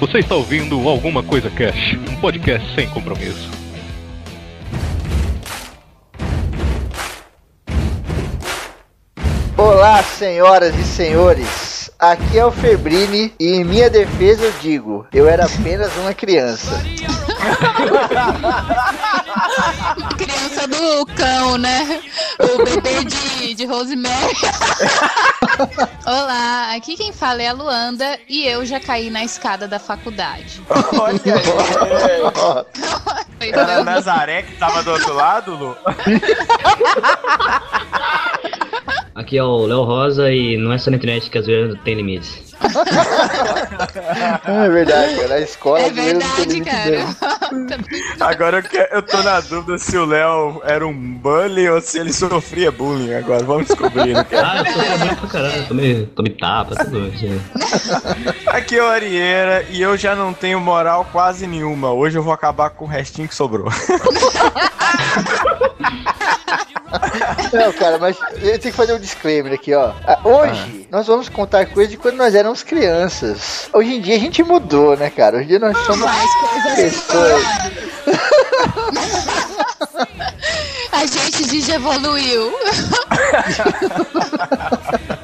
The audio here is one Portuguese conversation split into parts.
Você está ouvindo Alguma Coisa Cash, um podcast sem compromisso. Olá, senhoras e senhores. Aqui é o Febrini e em minha defesa eu digo, eu era apenas uma criança. Criança do cão, né? O bebê de, de Rosemary. Olá, aqui quem fala é a Luanda e eu já caí na escada da faculdade. Olha aí. Era a Nazaré que tava do outro lado, Lu? Aqui é o Léo Rosa e não é só na internet que às vezes tem limites. É verdade, cara. A escola É de mesmo tem verdade, cara. Agora eu, que- eu tô na dúvida se o Léo era um bully ou se ele sofria bullying agora. Vamos descobrir, né, cara? Ah, eu sou trabalho pra caralho, tomei, tomei tapa, tudo. assim. Aqui é o Arieira e eu já não tenho moral quase nenhuma. Hoje eu vou acabar com o restinho que sobrou. Não, cara, mas eu tenho que fazer um disclaimer aqui, ó. Ah, Hoje, nós vamos contar coisas de quando nós éramos crianças. Hoje em dia a gente mudou, né, cara? Hoje em dia nós somos Mais coisas pessoas. A gente desevoluiu.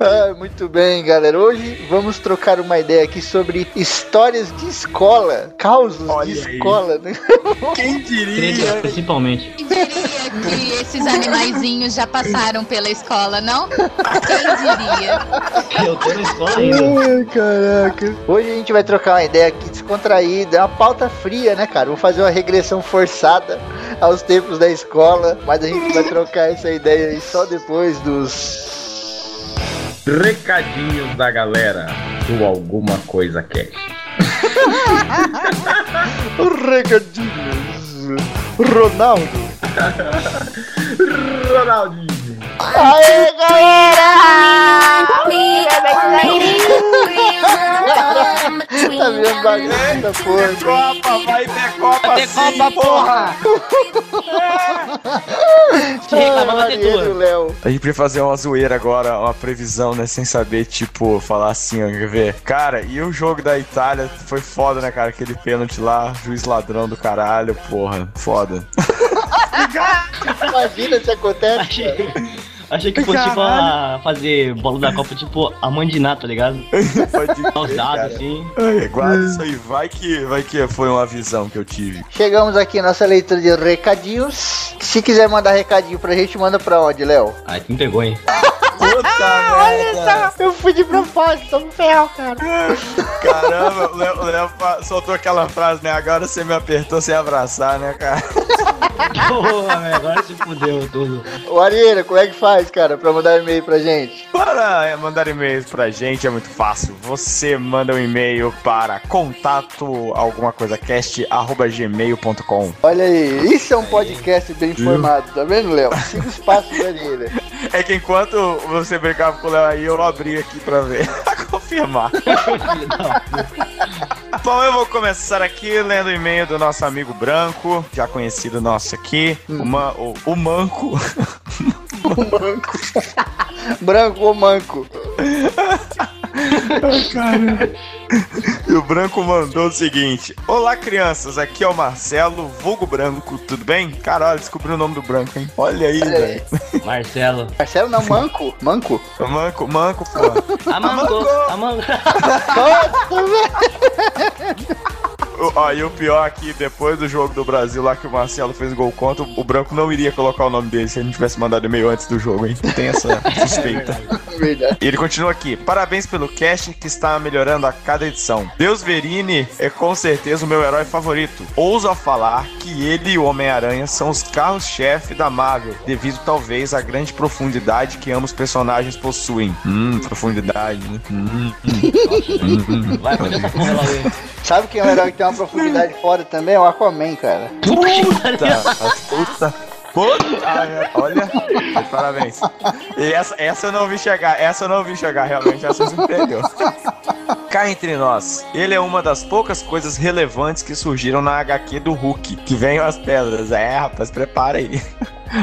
Ah, muito bem, galera. Hoje vamos trocar uma ideia aqui sobre histórias de escola. Causos Olha de aí. escola, né? Quem diria? principalmente. Quem diria que esses animaizinhos já passaram pela escola, não? Quem diria? Eu tô na escola ainda. Ai, caraca. Hoje a gente vai trocar uma ideia aqui descontraída, é uma pauta fria, né, cara? Vou fazer uma regressão forçada aos tempos da escola, mas a gente vai trocar essa ideia aí só depois dos. Recadinhos da galera do Alguma Coisa Cash. Recadinhos. Ronaldo. Ronaldinho. Aê, galera! Tá virando bagunça, porra. Copa, vai ter Copa sim, porra! Se reclamar, vai ter Mariano, tua. Léo. A gente podia fazer uma zoeira agora, uma previsão, né? Sem saber, tipo, falar assim, ó, quer ver? Cara, e o jogo da Itália foi foda, né, cara? Aquele pênalti lá, juiz ladrão do caralho, porra. Foda. Imagina se acontece. Achei, que fosse tipo a fazer bola da Copa, tipo a Nato, tá ligado? Pode cara. assim. Ai, guarda isso aí, vai que, vai que foi uma visão que eu tive. Chegamos aqui na nossa leitura de recadinhos. Se quiser mandar recadinho pra gente, manda pra onde, Léo? Ai, tu me pegou, hein? Puta merda! Eu fui de propósito, tô no ferro, cara. Caramba, o Léo, soltou aquela frase, né? Agora você me apertou sem abraçar, né, cara? Porra, velho, agora se fudeu tudo. O Arieira, como é que faz, cara, pra mandar e-mail pra gente? Para é, mandar e-mails pra gente é muito fácil. Você manda um e-mail para contato alguma coisa cast arroba gmail.com. Olha aí, isso é um podcast bem informado, tá vendo, Léo? Siga os passos do Arieira. É que enquanto você brincava com o Léo aí, eu abri aqui pra ver. Pra confirmar. Bom, eu vou começar aqui lendo o e-mail do nosso amigo Branco, já conhecido nosso aqui, o, Man- o- o Manco. Branco ou manco? E o Branco mandou o seguinte: Olá, crianças, aqui é o Marcelo, vulgo Branco, tudo bem? Caralho, descobri o nome do Branco, hein? Olha aí, aí. velho. Marcelo. Marcelo não, manco? Manco? Manco, manco, pô. Amango, amango. O- Ó, e o pior aqui, depois do jogo do Brasil lá que o Marcelo fez gol contra, o Branco não iria colocar o nome dele se a gente tivesse mandado e-mail antes do jogo, hein? Tem essa suspeita. E ele continua aqui. Parabéns pelo cast que está melhorando a cada edição. Deus Verini é com certeza o meu herói favorito. Ouso a falar que ele e o Homem-Aranha são os carros-chefe da Marvel, devido talvez à grande profundidade que ambos personagens possuem. Hum, profundidade, né? Hum. Vai, porra lá, velho. Sabe quem é um herói que tem uma profundidade foda também? É o Aquaman, cara. Puta, puta. Puta, ai, olha, parabéns. E essa, essa eu não vi chegar, essa eu não vi chegar, realmente, essa você perdeu. Cá entre nós, ele é uma das poucas coisas relevantes que surgiram na HQ do Hulk, que vem as pedras. É, rapaz, prepara aí.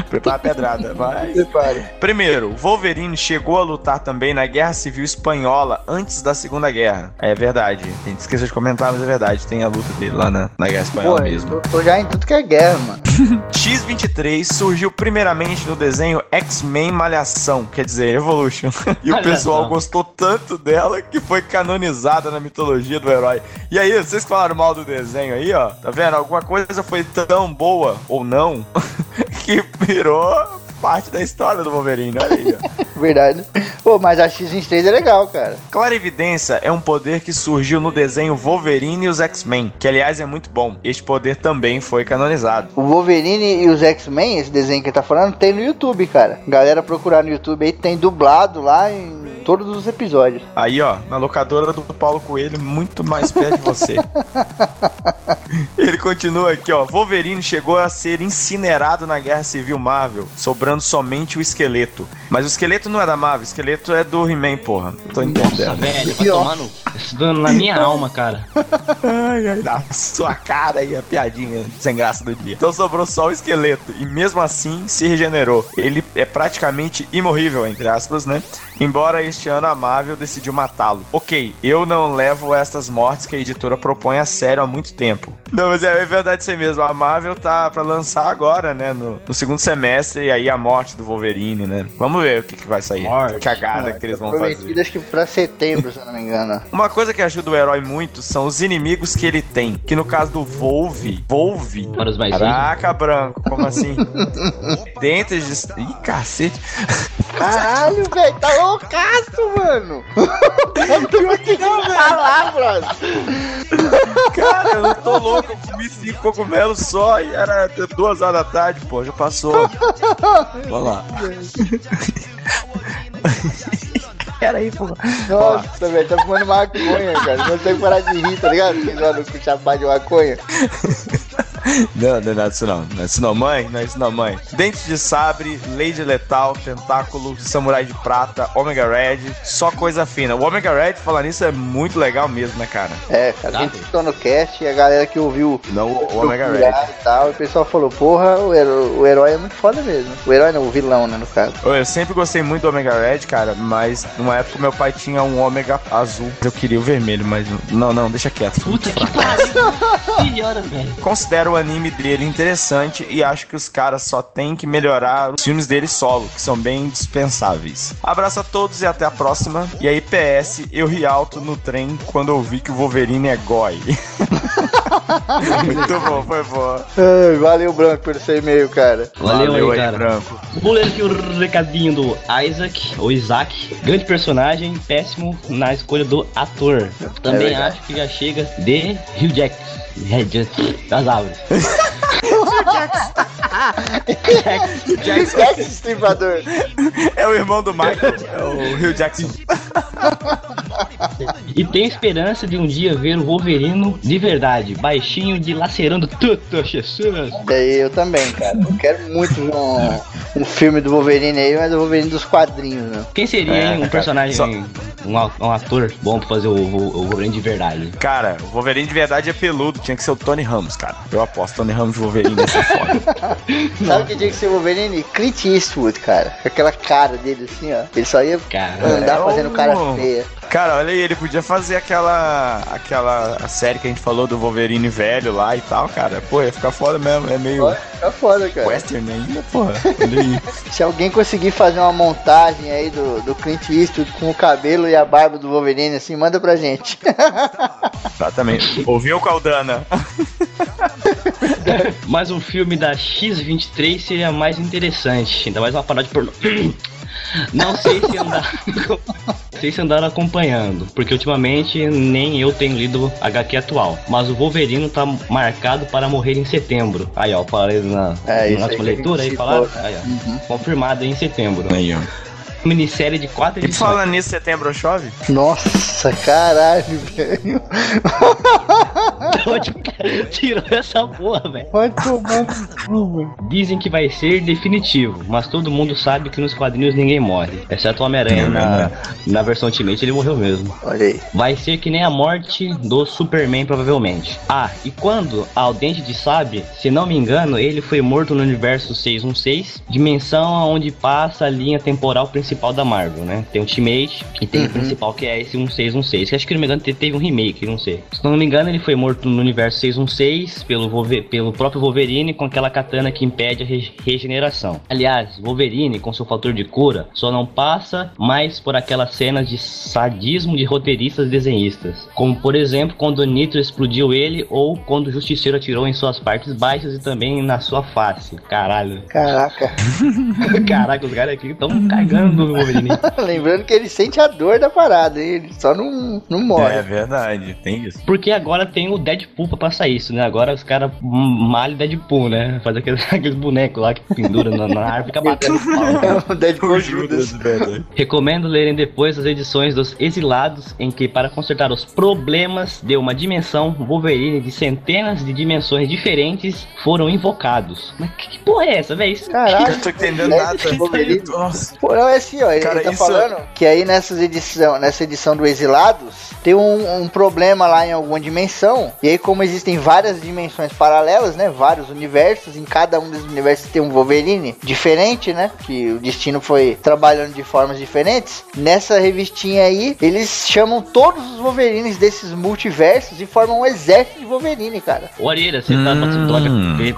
Prepara a pedrada, vai. Prepare. Primeiro, Wolverine chegou a lutar também na Guerra Civil Espanhola antes da Segunda Guerra. É verdade. A gente esqueceu de comentar, mas é verdade. Tem a luta dele lá na, na Guerra Espanhola Pô, mesmo. eu tô já em tudo que é guerra, mano. X-23 surgiu primeiramente no desenho X-Men Malhação, quer dizer, Evolution. E o pessoal gostou tanto dela que foi canonizada na mitologia do herói. E aí, vocês que falaram mal do desenho aí, ó, tá vendo? Alguma coisa foi tão boa, ou não, que virou parte da história do Wolverine, olha aí, ó. Verdade. Pô, mas a X23 é legal, cara. Clarividência é um poder que surgiu no desenho Wolverine e os X-Men, que aliás é muito bom. Este poder também foi canonizado. O Wolverine e os X-Men, esse desenho que ele tá falando, tem no YouTube, cara. Galera procurar no YouTube aí, tem dublado lá em todos os episódios. Aí, ó, na locadora do Paulo Coelho, muito mais perto de você. Ele continua aqui, ó. Wolverine chegou a ser incinerado na Guerra Civil Marvel, sobrando somente o esqueleto. Mas o esqueleto não é da Marvel, o esqueleto é do He-Man, porra. Tô Nossa, entendendo. velho, vai tomar no... Isso dando na minha alma, cara. Ai, ai, na sua cara aí a piadinha sem graça do dia. Então sobrou só o esqueleto e mesmo assim se regenerou. Ele é praticamente imorrível, entre aspas, né? Embora este ano a Marvel decidiu matá-lo. Ok, eu não levo estas mortes que a editora propõe a sério há muito tempo. Não, mas é, é verdade isso mesmo. A Marvel tá pra lançar agora, né? No, no segundo semestre, e aí a morte do Wolverine, né? Vamos ver o que, que vai sair. Morte. Cagada que eles vão fazer. Acho que pra setembro, se eu não me engano. Uma coisa que ajuda o herói muito são os inimigos que ele tem. Que no caso do Volve, Volve. Para os mais Caraca, branco, como assim? Dentes de. Ih, cacete. Caralho, velho, tá loucaço, mano. Eu não tô conseguindo falar, brother. Cara, eu não tô louco, eu comi cinco cogumelos só e era duas horas da tarde, pô, já passou. Vamos lá. Pera aí, pô. Nossa, velho, tá fumando maconha, cara. Não tem que parar de rir, tá ligado? Quem lá no chapar de maconha. Não, não é nada disso não. Não é isso não, mãe. Não é isso não, mãe. Dente de sabre, Lady Letal, Tentáculo, Samurai de Prata, Omega Red, só coisa fina. O Omega Red, falar nisso, é muito legal mesmo, né, cara? É, cara, a gente citou no cast e a galera que ouviu Não, o o Omega Red. e tal, o pessoal falou, porra, o herói, o herói é muito foda mesmo. O herói não, o vilão, né, no caso. Eu sempre gostei muito do Omega Red, cara, mas numa época meu pai tinha um Omega azul. Eu queria o vermelho, mas não, não, deixa quieto. Puta que pariu. Melhora, velho. Considero o anime dele interessante e acho que os caras só têm que melhorar os filmes dele solo, que são bem dispensáveis. Abraço a todos e até a próxima. E aí, PS, eu ri alto no trem quando ouvi que o Wolverine é goi. Muito bom, foi bom. Ai, valeu, Branco, por esse e-mail, cara. Valeu, aí, cara. Branco. Vou ler aqui o recadinho do Isaac, ou Isaac. Grande personagem, péssimo na escolha do ator. Também verdade. acho que já chega de Hugh. Hugh Jackson das árvores. Jackson Jack Estripador. é o irmão do Michael, é o Hugh Jackson. E tenho esperança de um dia ver o Wolverino de verdade, baixinho, dilacerando tudo as pessoas. Daí eu também, cara. Eu quero muito ver um, um filme do Wolverine aí, mas o Wolverine dos quadrinhos, né? Quem seria, É, hein, um personagem, só- um, a- um ator bom pra fazer o, o, o Wolverine de verdade? Cara, o Wolverine de verdade é peludo, tinha que ser o Tony Ramos, cara. Eu aposto Tony Ramos de Wolverine ser foda. Sabe o que tinha que ser o Wolverine? Clint Eastwood, cara. Com aquela cara dele assim, ó. Ele só ia Cara, andar É, fazendo o- cara feia. Cara, olha aí, ele podia fazer aquela aquela série que a gente falou do Wolverine velho lá e tal, cara. Pô, ia ficar foda mesmo, é meio Tá foda, cara. western ainda, porra. Olha aí. Se alguém conseguir fazer uma montagem aí do, do Clint Eastwood com o cabelo e a barba do Wolverine, assim, manda pra gente. Exatamente. Ouviu, Caldana? mas um filme da X23 seria mais interessante, ainda mais uma parada de pornô. Não sei se andar. Não sei se andaram acompanhando, porque ultimamente nem eu tenho lido HQ atual. Mas o Wolverino tá marcado para morrer em setembro. Aí, ó, falei na, É, na última leitura aí, falaram. citou. Aí, ó, Uhum. confirmado aí em setembro. Aí, ó. Minissérie de quatro E edições. falando nisso, setembro chove? Nossa, caralho, velho. De onde o cara tirou essa porra, velho? Vai tomar no cu, velho. Dizem que vai ser definitivo, mas todo mundo sabe que nos quadrinhos ninguém morre. Exceto o Homem-Aranha na, na versão Ultimate, ele morreu mesmo. Olha aí. Vai ser que nem a morte do Superman, provavelmente. Ah, e quando ao Dente de Sabe, se não me engano, ele foi morto no universo 616, dimensão onde passa a linha temporal principal da Marvel, né? Tem o Ultimate e tem o principal que é esse 1616, que acho que não me engano te- teve um remake, não sei. Se não me engano, ele foi morto no universo 616 pelo, Wolve- pelo próprio Wolverine com aquela katana que impede a re- regeneração. Aliás, Wolverine, com seu fator de cura, só não passa mais por aquelas cenas de sadismo de roteiristas e desenhistas. Como, por exemplo, quando o Nitro explodiu ele ou quando o Justiceiro atirou em suas partes baixas e também na sua face. Caralho. Caraca. Caraca, os caras aqui estão cagando no Wolverine. Lembrando que ele sente a dor da parada, hein? ele só não, não morre. É verdade, tem isso. Porque agora tem o Deadpool pra passar isso, né? Agora os caras malham Deadpool, né? Faz aqueles, aqueles bonecos lá que pendura na, na árvore e fica batendo pau. É o Deadpool Judas. verdade. Recomendo lerem depois as edições dos Exilados, em que, para consertar os problemas de uma dimensão, Wolverine de centenas de dimensões diferentes foram invocados. Mas que, que porra é essa, velho? Caraca. Não tô entendendo É, nada. Wolverine. Nossa. Pô, não, é assim, ó, ele Cara, tá isso- falando que aí nessas edição, nessa edição do Exilados, tem um, um problema lá em alguma dimensão, e aí como existem várias dimensões paralelas, né, vários universos, em cada um desses universos tem um Wolverine diferente, né, que o destino foi trabalhando de formas diferentes, nessa revistinha aí, eles chamam todos os Wolverines desses multiversos e formam um exército de Wolverine, cara. Ô, você tá droga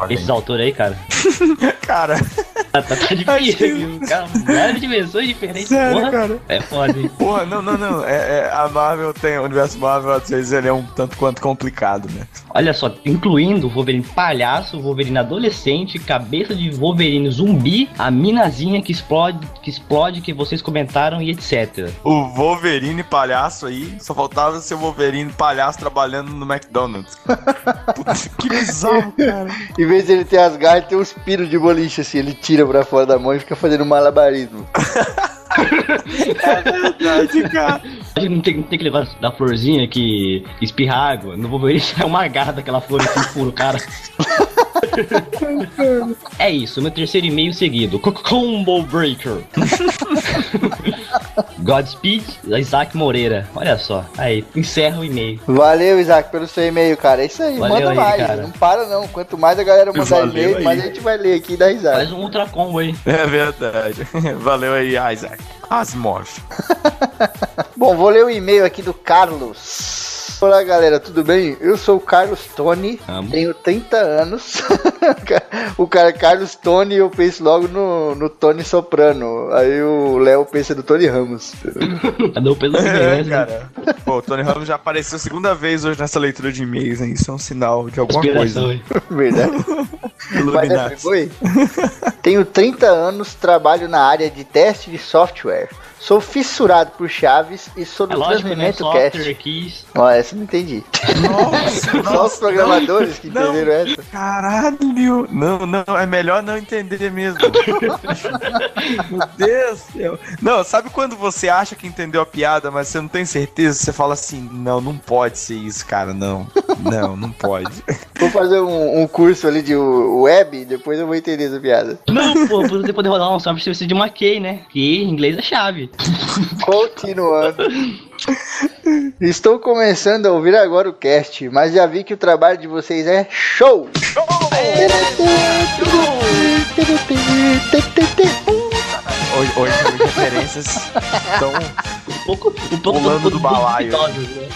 com esses autores aí, cara? Cara, Tá, tá, difícil, aqui, cara. Várias dimensões diferentes, Sério, porra. cara? É foda, hein? porra, não, não, não. É, é, a Marvel tem, o universo Marvel, às vezes, ele é um tanto quanto complicado, né? Olha só, incluindo o Wolverine palhaço, o Wolverine adolescente, cabeça de Wolverine zumbi, a minazinha que explode, que explode, que vocês comentaram e etc. O Wolverine palhaço aí, só faltava ser o Wolverine palhaço trabalhando no McDonald's. Puta, que bizarro, cara. Em vez de ele ter as garras, ele tem uns piros de boliche, assim, ele tira pra fora da mão e fica fazendo malabarismo. Verdade, cara. A gente não tem, não tem que levar da florzinha que espirra água. No Wolverine é uma garra daquela flor que fura o cara. é isso, meu terceiro e-mail seguido. Co- Combo Breaker. Godspeed, Isaac Moreira. Olha só, aí, encerra o e-mail. Valeu, Isaac, pelo seu e-mail, cara. É isso aí, Valeu manda aí, mais. cara. Não para, não. Quanto mais a galera mandar e-mail, mais a gente vai ler aqui e dar risada. Faz um ultra combo aí. É verdade. Valeu aí, Isaac. Asimov. Bom, vou ler o e-mail aqui do Carlos. Olá, galera, tudo bem? Eu sou o Carlos Tony, Amo. tenho 30 anos. o cara é Carlos Tony, eu penso logo no, no Tony Soprano. Aí o Léo pensa no Tony Ramos. Cadê o peso da É, criança? cara. Pô, o Tony Ramos já apareceu a segunda vez hoje nessa leitura de e-mails, hein? Isso é um sinal de alguma Inspiração coisa. aí. Verdade. Mas é, foi? Tenho 30 anos, trabalho na área de teste de software. Sou fissurado por chaves e sou É do lógico, né? Transmimento Cast. Keys. Ó, essa eu não entendi. Nossa, Só os programadores que não. entenderam essa. Caralho! Não, não, é melhor não entender mesmo. Meu Deus do céu. Não, sabe quando você acha que entendeu a piada, mas você não tem certeza? Você fala assim: não, não pode ser isso, cara, não. Não, não pode. Vou fazer um, um curso ali de web, depois eu vou entender essa piada. Não, pô, pra você poder rodar um software, você precisa de uma key, né? Que em inglês é chave. Continuando. Estou começando a ouvir agora o cast, mas já vi que o trabalho de vocês é show! Hoje, hoje as referências estão. Pouco, um pouco Pulando do balaio. duvidosas, né?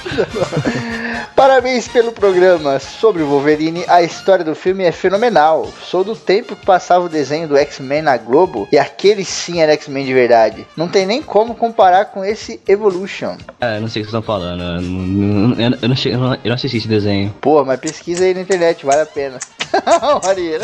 Parabéns pelo programa sobre o Wolverine. A história do filme é fenomenal. Sou do tempo que passava o desenho do X-Men na Globo e aquele sim era X-Men de verdade. Não tem nem como comparar com esse Evolution. Eu não sei o que vocês estão falando. Eu não, eu, eu não, eu não, eu não assisti esse desenho. Pô, mas pesquisa aí na internet, vale a pena. Maria.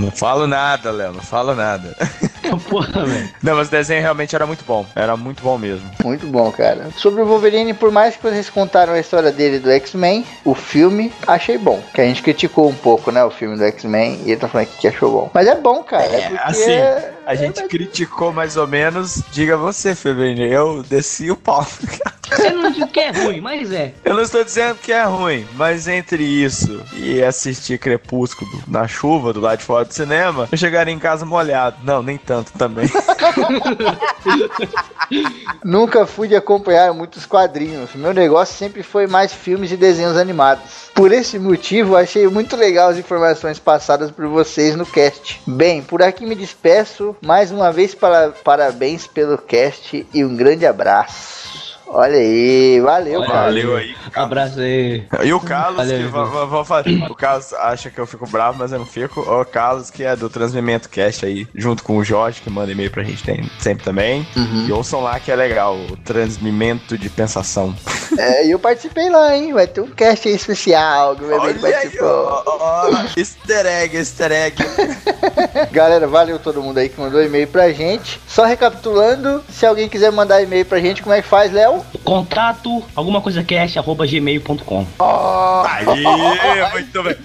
Não falo nada, Léo, não falo nada. Porra, velho. Não, mas o desenho realmente era muito bom. Era muito bom mesmo. Muito bom, cara. Sobre o Wolverine, por mais que vocês contaram a história dele do X-Men, o filme achei bom. Que a gente criticou um pouco, né, o filme do X-Men, e ele tá falando que achou bom. Mas é bom, cara. É, É, porque assim, é- A gente criticou mais ou menos. Diga você, Febrine, eu desci o pau. Você não diz que é ruim, mas é. Eu não estou dizendo que é ruim, mas entre isso e assistir Crepúsculo na chuva do lado de fora do cinema, eu chegaria em casa molhado. Não, nem tanto também. Nunca fui de acompanhar muitos quadrinhos. Meu negócio sempre foi mais filmes e desenhos animados. Por esse motivo, achei muito legal as informações passadas por vocês no cast. Bem, por aqui me despeço. Mais uma vez, para, parabéns pelo cast e um grande abraço. Olha aí, valeu, Olha cara. Valeu aí. Abraço aí. E o Carlos, Valeu, que vou, vou falar. O Carlos acha que eu fico bravo, mas eu não fico. O Carlos, que é do Transmimento Cast aí, junto com o Jorge, que manda e-mail pra gente tem, sempre também. E ouçam lá que é legal, o Transmimento de Pensação. É, e eu participei lá, hein? Vai ter um cast aí especial que o meu amigo aí, participou. ó, ó, ó. Easter egg, easter egg. Galera, valeu todo mundo aí que mandou e-mail pra gente. Só recapitulando, se alguém quiser mandar e-mail pra gente, como é que faz, Léo? Contato alguma coisa cast, arroba gmail.com. Aí, muito bem.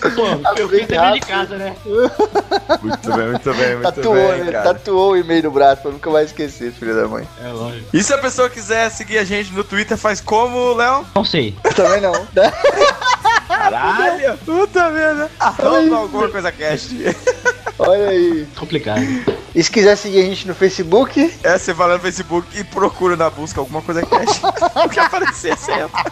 Pô, eu fiz de casa, né? Muito bem, muito bem, muito Tatuou, bem, né? cara. Tatuou o e-mail no braço pra nunca mais esquecer, filho da mãe. É lógico. E se a pessoa quiser seguir a gente no Twitter, faz como, Léo? Não sei. Eu também não. Caralho! Puta merda! Arroba alguma coisa cast. Olha aí. Complicado. E se quiser seguir a gente no Facebook, É, você vai lá no Facebook e procura na busca alguma coisa. O que aparecer, você entra.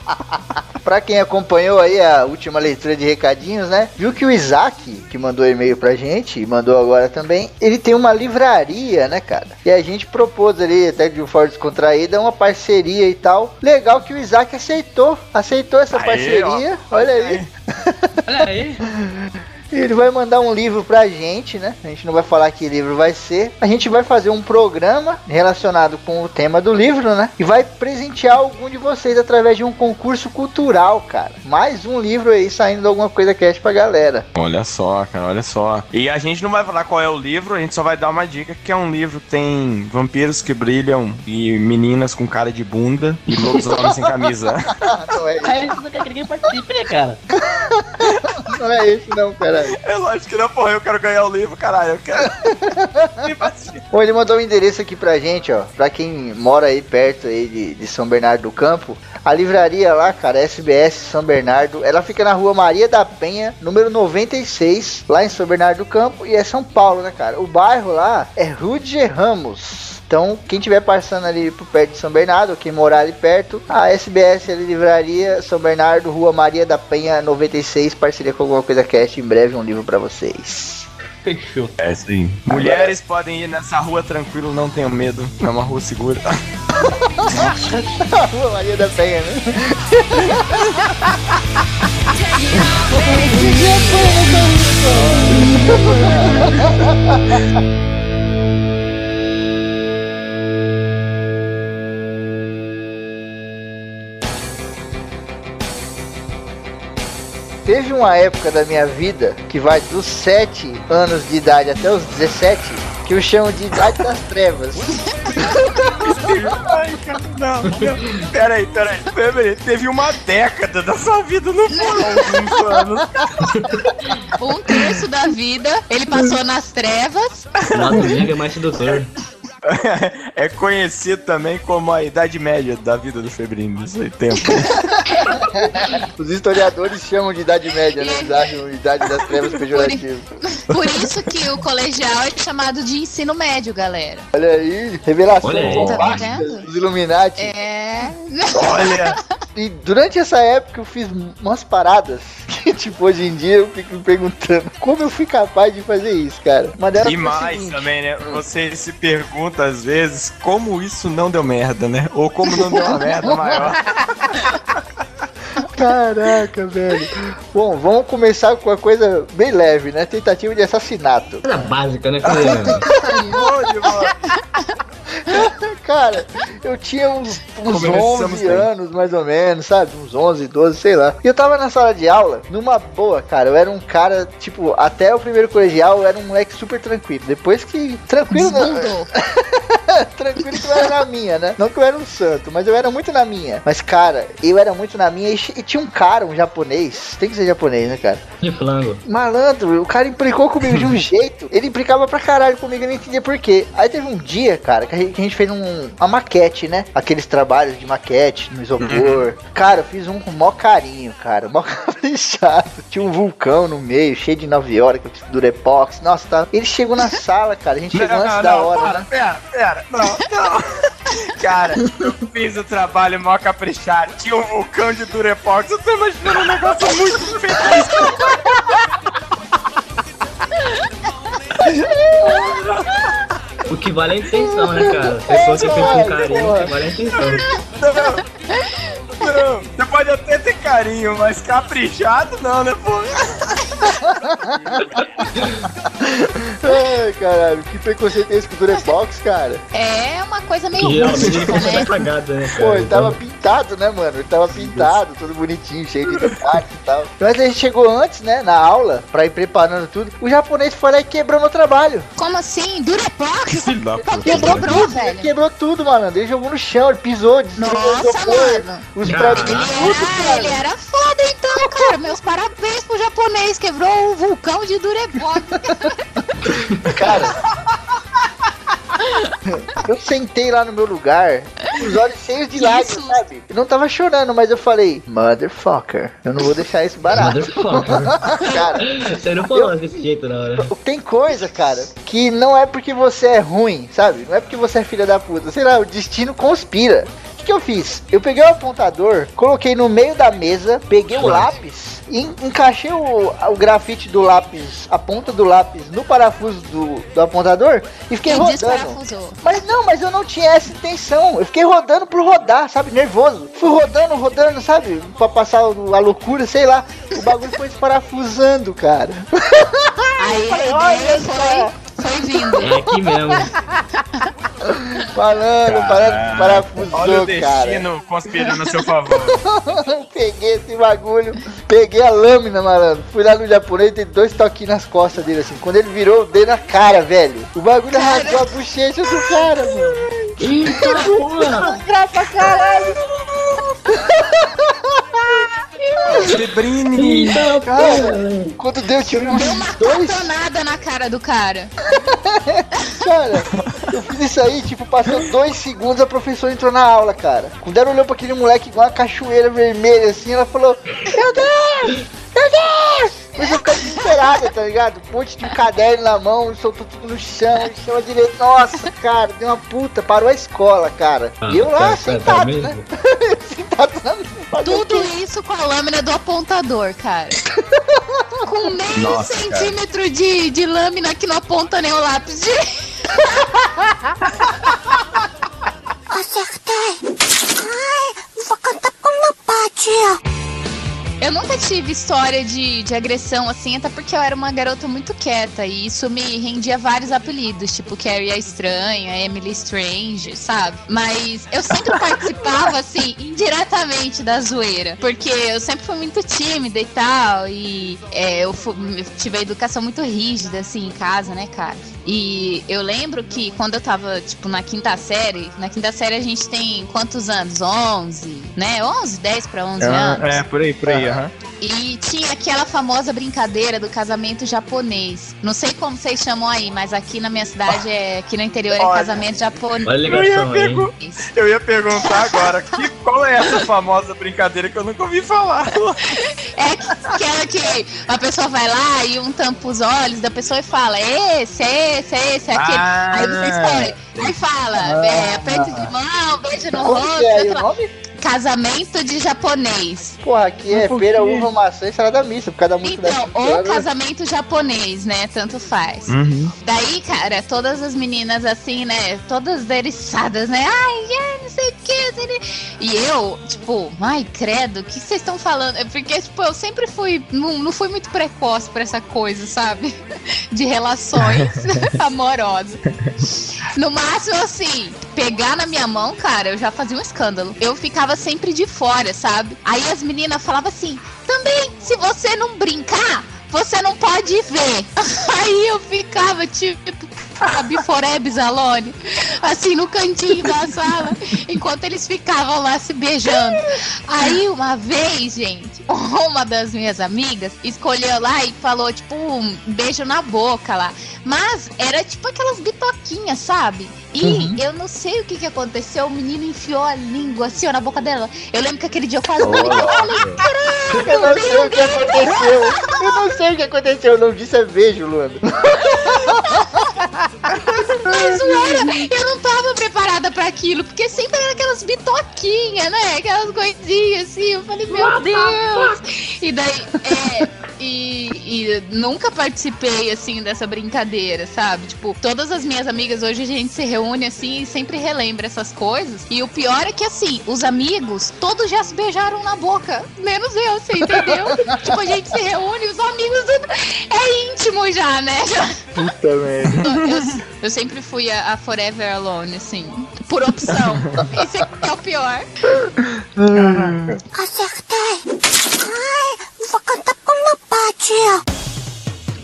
pra quem acompanhou aí a última leitura de recadinhos, né? Viu que o Isaac, que mandou e-mail pra gente, e mandou agora também, ele tem uma livraria, né, cara? E a gente propôs ali, até de um forma descontraída, uma parceria e tal. Legal que o Isaac aceitou, aceitou essa Aê, parceria. ó. Olha aí. Olha aí. Ele vai mandar um livro pra gente, né? A gente não vai falar que livro vai ser. A gente vai fazer um programa relacionado com o tema do livro, né? E vai presentear algum de vocês através de um concurso cultural, cara. Mais um livro aí saindo de alguma coisa cast pra galera. Olha só, cara, olha só. E a gente não vai falar qual é o livro, a gente só vai dar uma dica que é um livro que tem vampiros que brilham e meninas com cara de bunda e lobisomens sem camisa. Não é isso, Aí você não quer que ninguém participe, né, cara? não é esse não, peraí. É lógico que não, porra, eu quero ganhar o livro, caralho, eu quero. Bom, ele mandou um endereço aqui pra gente, ó. Pra quem mora aí perto aí de, de São Bernardo do Campo. A livraria lá, cara, SBS São Bernardo, ela fica na rua Maria da Penha, número 96, lá em São Bernardo do Campo, e é São Paulo, né, cara? O bairro lá é Rude Ramos. Então, quem tiver passando ali por perto de São Bernardo, quem morar ali perto, a SBS ali, Livraria São Bernardo, Rua Maria da Penha 96, parceria com alguma coisa cast, em breve um livro pra vocês. Fechou. É sim. Mulheres podem ir nessa rua tranquilo, não tenham medo. É uma rua segura. Rua Maria da Penha, né? Teve uma época da minha vida que vai dos 7 anos de idade até os 17 que eu chamo de idade das trevas. Ai, cara, não, não. Peraí, peraí. Peraí, teve uma década da sua vida, não foram alguns anos. Um terço da vida ele passou nas trevas. Negro é mais sedutor. É conhecido também como a idade média da vida do Febrinho nesse tempo. Os historiadores chamam de idade média, né? Eles acham idade das trevas pejorativo. Por isso que o colegial é chamado de ensino médio, galera. Olha aí, revelações Olha aí. bombásticas Tá vendo? dos Illuminati. É. Olha, E durante essa época eu fiz umas paradas que, tipo, hoje em dia eu fico me perguntando como eu fui capaz de fazer isso, cara. Uma delas e mais seguinte, também, né? Você se pergunta às vezes como isso não deu merda, né? Ou como não deu uma merda maior. Caraca, velho. Bom, vamos começar com uma coisa bem leve, né? Tentativa de assassinato. Coisa básica, né. Cara, eu tinha uns, uns Começamos 11 bem. anos, mais ou menos, sabe? Uns 11, 12, sei lá. E eu tava na sala de aula, numa boa, cara. Eu era um cara, tipo, até o primeiro colegial eu era um moleque super tranquilo. Depois que. Tranquilo, não. Tranquilo que eu era na minha, né? Não que eu era um santo, mas eu era muito na minha. Mas, cara, eu era muito na minha e, e tinha um cara, um japonês. Tem que ser japonês, né, cara? De flango. Malandro, o cara implicou comigo de um jeito. Ele implicava pra caralho comigo, eu não entendia por quê. Aí teve um dia, cara, que a gente, que a gente fez um, uma maquete, né? Aqueles trabalhos de maquete no isopor. Cara, eu fiz um com mó carinho, cara. Mó caprichado. Tinha um vulcão no meio, cheio de 9 horas, que eu fiz durepox. Nossa, tá. Ele chegou na sala, cara. A gente chegou antes da hora, para, né? Pera, pera, não, não. Cara, eu fiz o trabalho mó caprichado. Tinha um vulcão de Durepox. Eu tô imaginando um negócio muito feliz. O que vale é a intenção, né, cara? Se for você fez com carinho, o que vale é a intenção. Não, não. Você pode até ter carinho, mas caprichado não, né, pô? Ai, caralho, que preconceito é esse com o Durepox, cara? É uma coisa meio Que ele rústica, né? apagado, né, cara? Pô, ele tava Então, pintado, né, mano? Ele tava pintado, todo bonitinho, cheio de detalhes e tal. Mas a gente chegou antes, né, na aula, pra ir preparando tudo. O japonês foi lá e quebrou meu trabalho. Como assim? Durepox? Que Quebrou quebrou, tudo, ele velho? quebrou tudo, malandro. Ele jogou no chão, ele pisou, destruiu o Nossa, mano. os pratinhos, Ele tudo, era, ele era foda então, cara. Meus parabéns pro japonês. Quebrou o vulcão de Durepox. Cara. Eu sentei lá no meu lugar, com os olhos cheios de lágrimas, sabe? Eu não tava chorando, mas eu falei, motherfucker, eu não vou deixar isso barato. Motherfucker. cara, Você não falou desse jeito na hora. tem coisa, cara, que não é porque você é ruim, sabe? Não é porque você é filha da puta. Sei lá, o destino conspira. O que, eu fiz? Eu peguei o apontador, coloquei no meio da mesa, peguei o lápis e en- encaixei o, o grafite do lápis, a ponta do lápis no parafuso do, do apontador e fiquei E rodando. Mas não, mas eu não tinha essa intenção. Eu fiquei rodando por rodar, sabe? Nervoso. Fui rodando, rodando, sabe? Pra passar a loucura, sei lá. O bagulho foi desparafusando, cara. Aí Falei, a olha só. foi, foi vindo. É aqui mesmo. Falando, parando, parafusou, Olha o cara. destino conspirando a seu favor. peguei esse bagulho, peguei a lâmina, malandro. Fui lá no japonês e dei dois toquinhos nas costas dele, assim. Quando ele virou, eu dei na cara, velho. O bagulho Cara. rasgou a bochecha do cara, mano. Eita porra! Graça, caralho. Febrine. Eita porra! Quando deu, tipo, uns Deu uma dois na cara do cara. Cara, eu fiz isso aí, tipo, passou dois segundos, a professora entrou na aula, cara. Quando ela olhou pra aquele moleque igual uma cachoeira vermelha, assim, ela falou, meu Deus, meu Deus! Mas eu fiquei desesperada, tá ligado? Um monte de caderno na mão, soltou tudo no chão, à direita. Nossa, cara, deu uma puta, parou a escola, cara. Ah, e eu lá, tá- tá- tá sentado, mesmo? né? sentado bagulho. Tudo isso com a lâmina do apontador, cara. Com meio Nossa, cara. centímetro de, de lâmina que não aponta nem o lápis de. Acertei. Ai, vou cantar com uma patia. Eu nunca tive história de, de agressão assim, até porque eu era uma garota muito quieta e isso me rendia vários apelidos, tipo Carrie a Estranha, Emily Strange, sabe? Mas eu sempre participava assim, indiretamente da zoeira, porque eu sempre fui muito tímida e tal, e é, eu, fu- eu tive a educação muito rígida assim em casa, né, cara? E eu lembro que quando eu tava, tipo, na quinta série, na quinta série a gente tem quantos anos? 11, né? 11, 10 pra 11 anos. É, por aí, por aí, aham. E tinha aquela famosa brincadeira do casamento japonês. Não sei como vocês chamam aí, mas aqui na minha cidade, é, aqui no interior, é Olha. casamento japonês. Olha a ligação aí. hein? Eu ia perguntar agora, que, qual é essa famosa brincadeira que eu nunca ouvi falar? É aquela que a pessoa vai lá e um tampa os olhos da pessoa e fala: esse, é esse, é esse, é aquele. Ah. aí você escolhe. Aí fala: é, aperto de mão, beijo no rosto. é Casamento de japonês. Porra, aqui é pera, uva, maçã e salada mista, por causa da música Então, da ou né? casamento japonês, né? Tanto faz. Uhum. Daí, cara, todas as meninas assim, né? Todas deriçadas, né? Ai, ai, não sei o que. E eu, tipo, ai, credo, o que vocês estão falando? É porque, tipo, eu sempre fui. Não, não fui muito precoce pra essa coisa, sabe? De relações amorosas. No máximo, assim, pegar na minha mão, cara, eu já fazia um escândalo. Eu ficava sempre de fora, sabe? Aí as meninas falavam assim: também, se você não brincar, você não pode ver. Aí eu ficava tipo, a Biforebs Alone, assim, no cantinho da sala, enquanto eles ficavam lá se beijando. Aí, uma vez, gente, uma das minhas amigas escolheu lá e falou, tipo, um beijo na boca lá. Mas era tipo aquelas bitoquinhas, sabe? E Uhum. eu não sei o que que aconteceu, o menino enfiou a língua assim, ó, na boca dela. Eu lembro que aquele dia eu quase morri. Eu falei, Eu não sei o que aconteceu. Eu não sei o que aconteceu. O nome disso é beijo, Luana. Mas zoeira, eu não tava preparada pra aquilo, porque sempre era aquelas bitoquinhas, né? Aquelas coisinhas assim. Eu falei, meu Deus! E daí, é. E, e nunca participei, assim, dessa brincadeira, sabe? Tipo, todas as minhas amigas hoje a gente se reúne, assim, e sempre relembra essas coisas. E o pior é que, assim, os amigos, todos já se beijaram na boca, menos eu, você entendeu? tipo, a gente se reúne, os amigos, é íntimo já, né? Puta merda. Eu, eu sempre fui a, a Forever Alone, assim, por opção. Esse é o pior. Acertei. Ai, vou cantar pai, tia.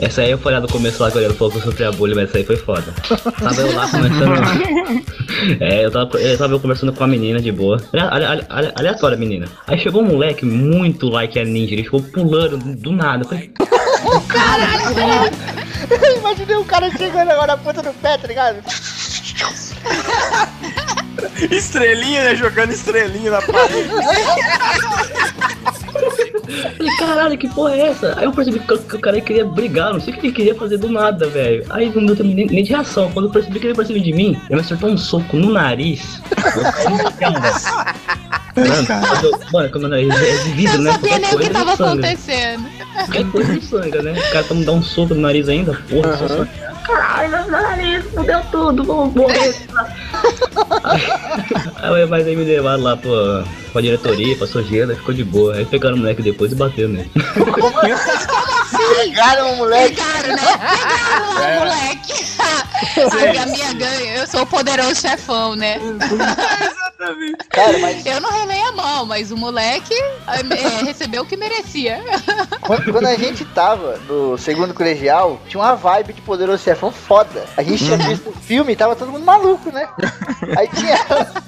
Essa aí foi lá do começo lá que eu falou que eu sofri a bullying, mas essa aí foi foda. Tava eu lá conversando. É, eu tava, eu tava eu conversando com a menina de boa. Ale- ale- ale- Aleatória, menina. Aí chegou um moleque muito like a ninja, ele ficou pulando do nada. Eu falei, Eu imaginei o cara chegando agora na ponta do pé, tá ligado? Estrelinha, né? Jogando estrelinha na parede. Falei, caralho, que porra é essa? Aí eu percebi que, o- que o cara queria brigar, não sei o que ele queria fazer do nada, velho. Aí não deu tempo nem, nem de reação. Quando eu percebi que ele percebeu de mim, ele me acertou um soco no nariz. Mano, quando eu- mano, quando é de vidro, Eu né? não sabia nem o que tava sangra. acontecendo. Qualquer coisa ele sangra, né? O cara tá me dando um soco no nariz ainda, porra, só sangra. Caralho, meu nariz, fudeu tudo, vou morrer. aí, mas aí me levaram lá pra, pra diretoria, passou gelo, aí ficou de boa. Aí pegaram o moleque depois e bateu nele. Pegaram o moleque. Pegaram, né? Pegaram o moleque. Aí a minha ganha, eu sou o poderoso chefão, né? Cara, mas Eu não relei a mão, mas o moleque é, recebeu o que merecia. quando, quando a gente tava no segundo colegial, tinha uma vibe de Poderoso Chefão foda. A gente tinha visto o filme e tava todo mundo maluco, né? Aí tinha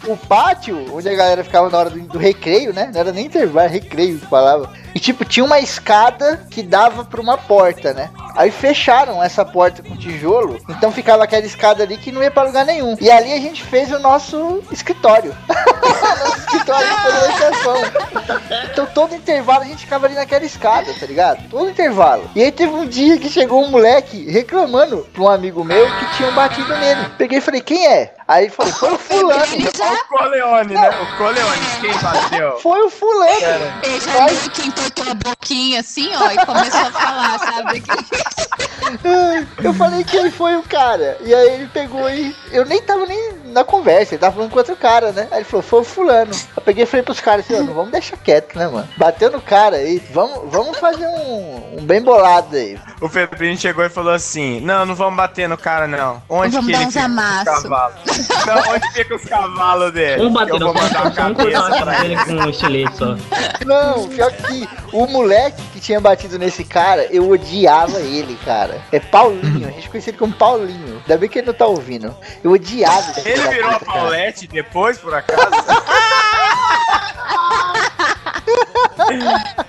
o pátio, onde a galera ficava na hora do, do recreio, né? Não era nem intervalo, era recreio que falava. E tipo, tinha uma escada que dava pra uma porta, né? Aí fecharam essa porta com tijolo, então ficava aquela escada ali que não ia pra lugar nenhum. E ali a gente fez o nosso escritório. nosso escritório Poderoso Chefão. Então todo intervalo a gente ficava ali naquela escada, tá ligado? Todo intervalo. E aí teve um dia que chegou um moleque reclamando pra um amigo meu que tinham batido nele. Peguei e falei, quem é? Aí ele falou, foi o fulano. Ele já, O Coleone, né? O Coleone, quem bateu? Foi o fulano. ele já viu que entortou a boquinha assim, ó, e começou a falar, sabe? Eu falei que ele foi o cara. E aí ele pegou e. Eu nem tava nem na conversa, ele tava falando com outro cara, né? Aí ele falou, foi o fulano. Eu peguei e falei pros caras assim, ó, não vamos deixar quieto, né, mano? Bateu no cara aí, vamos, vamos fazer um, um bem bolado aí. O Febrinho chegou e falou assim: Não, não vamos bater no cara, não. Onde Vamos que dar ele uns fica com os amassos. cavalos? Não, onde fica os cavalos dele? Vamos bater Eu vou mandar a cabeça pra ele. com um estilete só. Não, pior que o moleque que tinha batido nesse cara, eu odiava ele, cara. É Paulinho, a gente conhecia ele como Paulinho. Ainda bem que ele não tá ouvindo. Eu odiava esse Ele virou a. Paulette depois, por acaso?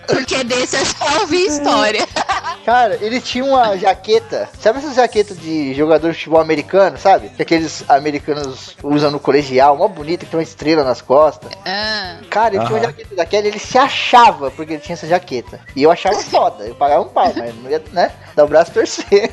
Porque desse eu já ouvi história. Cara, ele tinha uma jaqueta. Sabe essas jaquetas de jogador de futebol americano, sabe? Que aqueles americanos usam no colegial, mó bonita, que tem uma estrela nas costas. Ah, Cara, ele tinha uma jaqueta daquela e ele se achava porque ele tinha essa jaqueta. E eu achava foda, eu pagava um pau, mas não ia, né? Dar o braço torcer.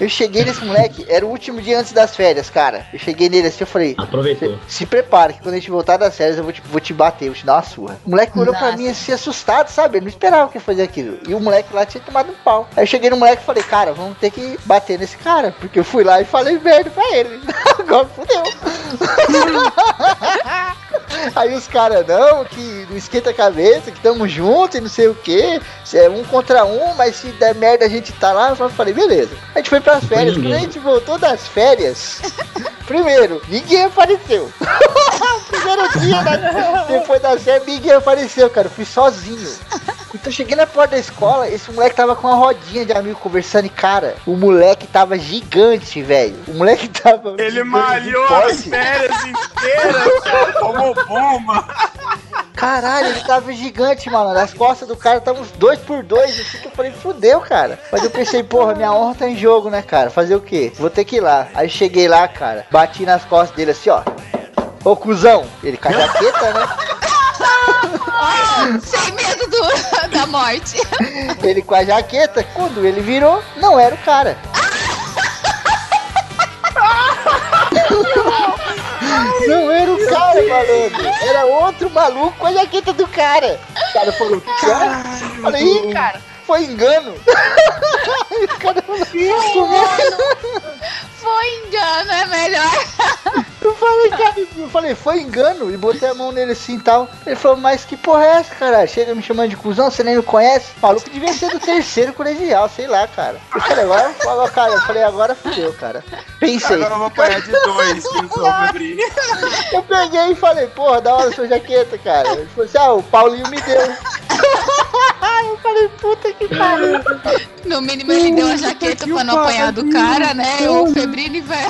eu cheguei nesse moleque, era o último dia antes das férias, cara. Eu cheguei nele assim, eu falei. Aproveitou. Se prepara, que quando a gente voltar das férias eu vou te, vou te bater, vou te dar uma surra. O moleque olhou pra Mim assim, assustado, sabe? Ele não esperava que ia fazer aquilo. E o moleque lá tinha tomado um pau. Aí eu cheguei no moleque e falei, cara, vamos ter que bater nesse cara. Porque eu fui lá e falei merda pra ele. Agora fudeu. Aí os caras, não, que não esquenta a cabeça, que tamo junto e não sei o que. É um contra um, mas se der merda a gente tá lá. Eu falei, beleza. A gente foi pras férias. Quando a gente voltou das férias, primeiro, ninguém apareceu. Primeiro dia da- depois das férias, ninguém apareceu, cara. Eu fui sozinho. Então eu cheguei na porta da escola, esse moleque tava com uma rodinha de amigo conversando e, cara, o moleque tava gigante, velho. O moleque tava. Ele malhou as férias inteiras, cara. Tomou bomba. Caralho, ele tava gigante, mano. As costas do cara estavam uns dois por dois, assim que eu falei, fudeu, cara. Mas eu pensei, porra, minha honra tá em jogo, né, cara? Fazer o quê? Vou ter que ir lá. Aí cheguei lá, cara, bati nas costas dele assim, ó. Ô, cuzão. Ele com a jaqueta, né? Sem medo do, da morte. Ele com a jaqueta. Quando ele virou, não era o cara. Não era o cara, malandro. Era outro maluco com a jaqueta do cara. O cara falou? Eu falei, ih, cara, foi engano. O cara falou, Foi engano, é melhor. Eu falei, cara, eu falei, foi engano. E botei a mão nele assim e tal. Ele falou, mas que porra é essa, cara? Chega me chamando de cuzão, você nem me conhece? Maluco devia ser do terceiro colegial, sei lá, cara. Eu falei, agora, agora, cara, eu falei, agora fudeu, cara. Pensei. Agora eu vou apanhar de dois. Eu peguei e falei, porra, da hora sua jaqueta, cara. Ele falou assim, ah, o Paulinho me deu. eu falei, puta que pariu. No mínimo ele deu a jaqueta pra não apanhar do cara, né? O Febrini vai.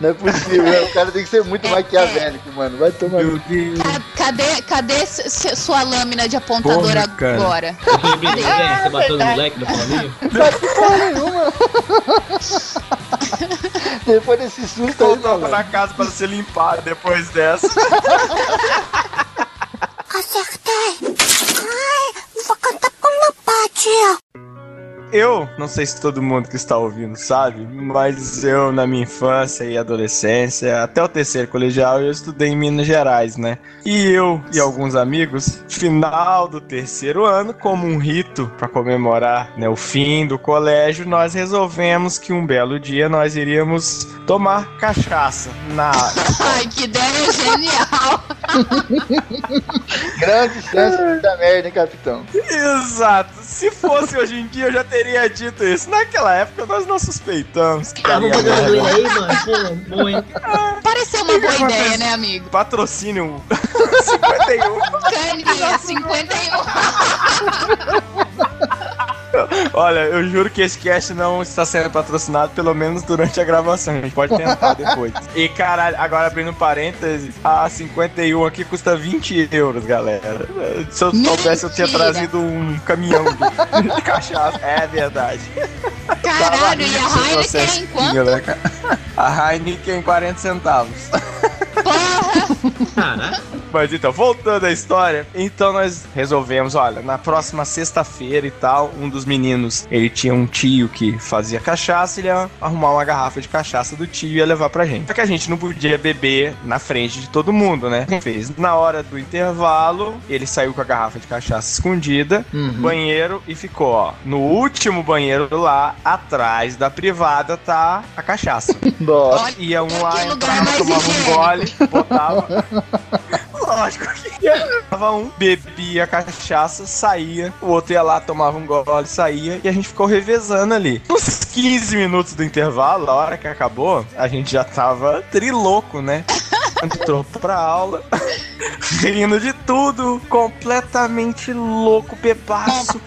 Não é possível, né? o cara tem que ser muito maquiavélico, mano. Vai tomar. cu. Ca- Cadê, cadê sua lâmina de apontadora Porra, agora? Ô, Febrinho, você bateu no moleque do Paulinho? Não tem porra nenhuma. Depois desse susto Voltava na casa para ser limpado depois dessa. Acertei. Ai, vou cantar com meu pai, tia. Eu, não sei se todo mundo que está ouvindo sabe, mas eu, na minha infância e adolescência, até o terceiro colegial, eu estudei em Minas Gerais, né? E eu e alguns amigos, final do terceiro ano, como um rito para comemorar né, o fim do colégio, nós resolvemos que um belo dia nós iríamos tomar cachaça na. Ai, que ideia genial! Grande chance da merda, hein, capitão? Exato. Se fosse hoje em dia, eu já teria dito isso. Naquela época, nós não suspeitamos que Ah, vamos fazer uma zoeira aí, mano. Pô, bom, hein? Pareceu uma boa ideia, né, amigo? Patrocínio 51. Caninha, 51. Olha, eu juro que esse cast não está sendo patrocinado, pelo menos durante a gravação. A gente pode tentar depois. E caralho, agora abrindo parênteses, a 51 aqui custa 20 euros, galera. Se eu soubesse, eu tinha trazido um caminhão de, de cachaça. É verdade. Caralho, e a Heineken quanto? Né, cara? A Heineken 40 centavos. Porra! Mas então, voltando à história, então nós resolvemos, olha, na próxima sexta-feira e tal, um dos meninos, ele tinha um tio que fazia cachaça, ele ia arrumar uma garrafa de cachaça do tio e ia levar pra gente. Só que a gente não podia beber na frente de todo mundo, né? Fez na hora do intervalo, ele saiu com a garrafa de cachaça escondida, Uhum. banheiro e ficou, ó, no último banheiro lá, atrás da privada tá a cachaça. Nossa. Ia um lá, entrava, tomava um gole, botava. Lógico que tava um, bebia cachaça, saía, o outro ia lá, tomava um gole, saía, e a gente ficou revezando ali. Uns 15 minutos do intervalo, a hora que acabou, a gente já tava triloco, né? Entrou pra aula, rindo de tudo, completamente louco, bebaço.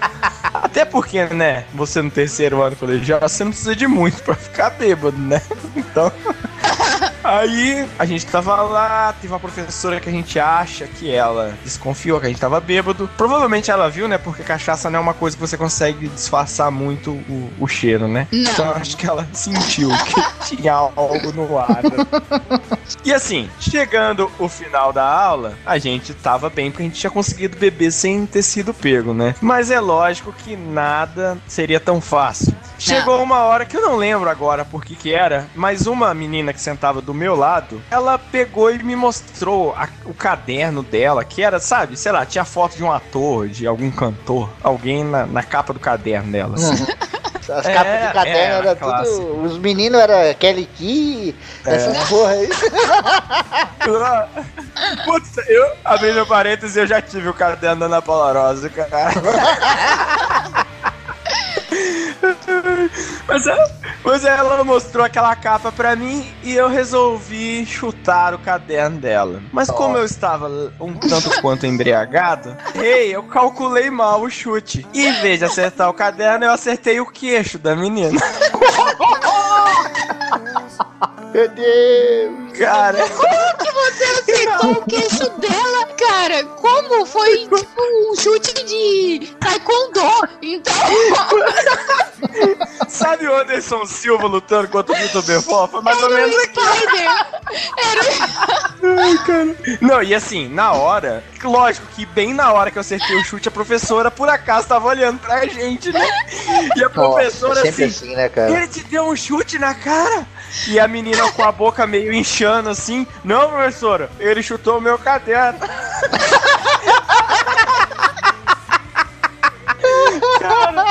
Até porque, né, você no terceiro ano colegial, você não precisa de muito pra ficar bêbado, né? Então. Aí a gente tava lá, teve uma professora que a gente acha que ela desconfiou que a gente tava bêbado. Provavelmente ela viu, né? Porque cachaça não é uma coisa que você consegue disfarçar muito o, o cheiro, né? Não. Então eu acho que ela sentiu que tinha algo no ar. né? E assim, chegando o final da aula, a gente tava bem porque a gente tinha conseguido beber sem ter sido pego, né? Mas é lógico que nada seria tão fácil. Chegou uma hora que eu não lembro agora por que que era, mas uma menina que sentava do meu lado, ela pegou e me mostrou a- o caderno dela, que era, sabe, sei lá, tinha foto de um ator, de algum cantor, alguém na, na capa do caderno dela. assim. As É, capas de caderno é, era clássico. tudo. Os meninos era Kelly Key, essas porra aí. Putz, eu, abrindo parênteses, eu já tive o caderno da Ana Paula Rosa, cara. Mas é, Pois é, ela mostrou aquela capa pra mim e eu resolvi chutar o caderno dela. Mas como eu estava um tanto quanto embriagado, ei, eu calculei mal o chute. E em vez de acertar o caderno, eu acertei o queixo da menina. Meu Deus! Cara, Você acertou o queixo dela, cara? Como? Foi tipo um chute de taekwondo. Então, sabe o Anderson Silva lutando contra o Vitor Belfort? Foi mais ou era menos um aqui. spider. Era Não, e assim, na hora, lógico que bem na hora que eu acertei o chute, a professora por acaso tava olhando pra gente, né? E a professora Nossa, sempre assim, assim, né, cara? ele te deu um chute na cara? E a menina com a boca meio inchando assim, não, professora, ele chutou o meu caderno. Cara,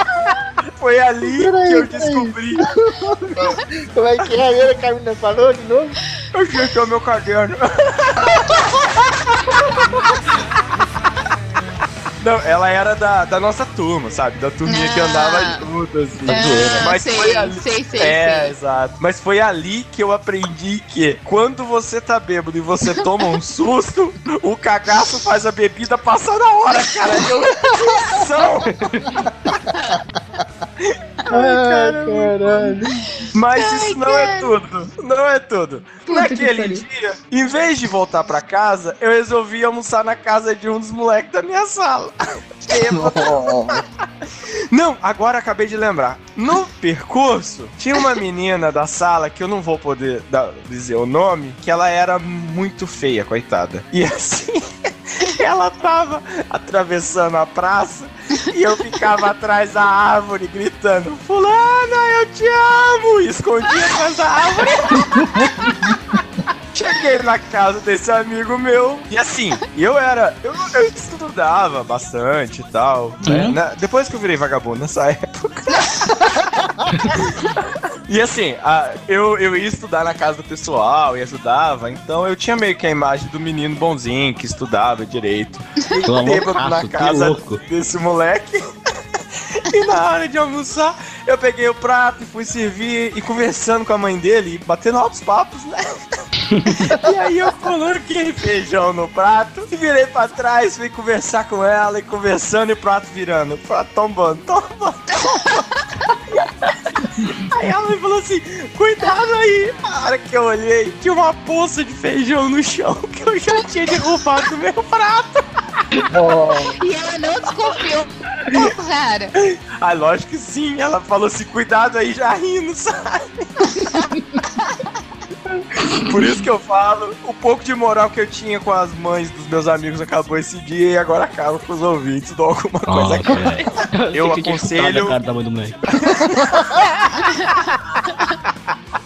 foi ali que eu descobri. Como é que é? Ele, a Carmina falou de novo? Eu chutou meu caderno. Não, ela era da, da nossa turma, sabe? Da turminha que Ah. andava junto, assim. Ah, Mas sei, foi ali. sei, sei, é, sei. exato. Mas foi ali que eu aprendi que quando você tá bêbado e você toma um susto, o cagaço faz a bebida passar na hora, cara. Eu... São. Ai, caralho. Mas Ai, isso não cara. é tudo. Não é tudo. Naquele dia, em vez de voltar pra casa, eu resolvi almoçar na casa de um dos moleques da minha sala. Não, agora acabei de lembrar. No percurso, tinha uma menina da sala que eu não vou poder dar- dizer o nome, que ela era muito feia, coitada. E assim, ela tava atravessando a praça e eu ficava atrás da árvore gritando: Fulana, eu te amo! E escondia atrás da árvore. Cheguei na casa desse amigo meu. E assim, eu era. Eu, eu estudava bastante e tal. né? Na- depois que eu virei vagabundo nessa época. e assim, a- eu, eu ia estudar na casa do pessoal e ajudava. Então eu tinha meio que a imagem do menino bonzinho que estudava direito. Bêbado na casa desse moleque. E na hora de almoçar, eu peguei o prato e fui servir e conversando com a mãe dele, batendo altos papos, né? e aí eu coloquei feijão no prato e virei pra trás, fui conversar com ela e conversando e o prato virando. O prato tombando, tombando, tombando. Aí ela me falou assim, cuidado aí. A hora que eu olhei, tinha uma poça de feijão no chão que eu já tinha derrubado do meu prato. E ela não desconfiou. Pô, cara. Ah, lógico que sim. Ela falou assim, cuidado aí, já rindo, sabe? Por isso que eu falo, o pouco de moral que eu tinha com as mães dos meus amigos acabou esse dia e agora acaba com os ouvintes de alguma coisa Nossa, aqui. Eu aconselho- cara da mãe do moleque.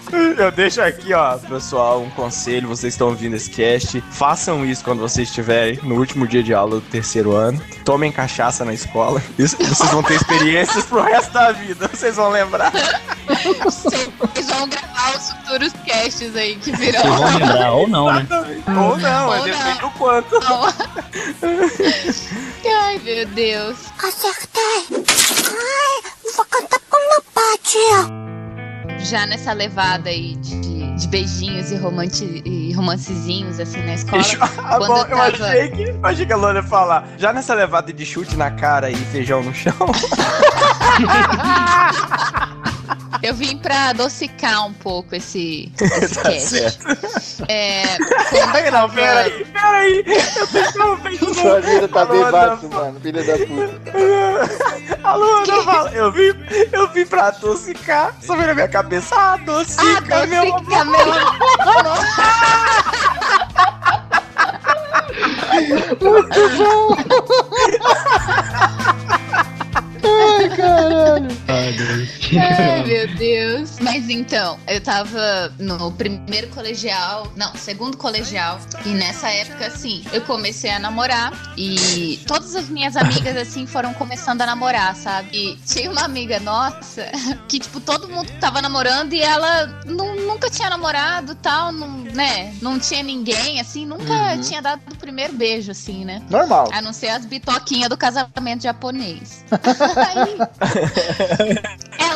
Eu deixo aqui, ó, pessoal, um conselho. Vocês estão ouvindo esse cast. Façam isso quando vocês estiverem no último dia de aula do terceiro ano. Tomem cachaça na escola. Isso, vocês vão ter experiências pro resto da vida. Vocês vão lembrar. Vocês vão gravar os futuros casts aí que virão. Vocês vão lembrar, ou não, né? Ou não, é Ou depende não. do quanto. Ai, meu Deus. Acertei. Ai, vou cantar com meu pai, tia. Já nessa levada aí de, de beijinhos e, romanti, e romancezinhos assim na escola. Ah, Quando bom, eu eu tava- achei que, eu achei que a Lona ia falar. Já nessa levada de chute na cara e feijão no chão. Eu vim pra adocicar um pouco esse, esse Tá cast. certo. É, quando Ai, não, peraí, peraí. Eu tava pensando. Sua vida tá bem Alô, fácil, mano, filha da puta. Alô, não fala. Eu vim, eu vim pra adocicar. Só veio na minha cabeça. Ah, adocica, meu amor. Adocica, meu amor. Ai, Deus. Ai, meu Deus. Mas então, eu tava no primeiro colegial, não, segundo colegial, e nessa época, assim, eu comecei a namorar e todas as minhas amigas, assim, foram começando a namorar, sabe? E tinha uma amiga nossa que, tipo, todo mundo tava namorando e ela nu- nunca tinha namorado tal, não, né? Não tinha ninguém, assim, nunca tinha dado o primeiro beijo, assim, né? Normal. A não ser as bitoquinhas do casamento japonês. Aí, ela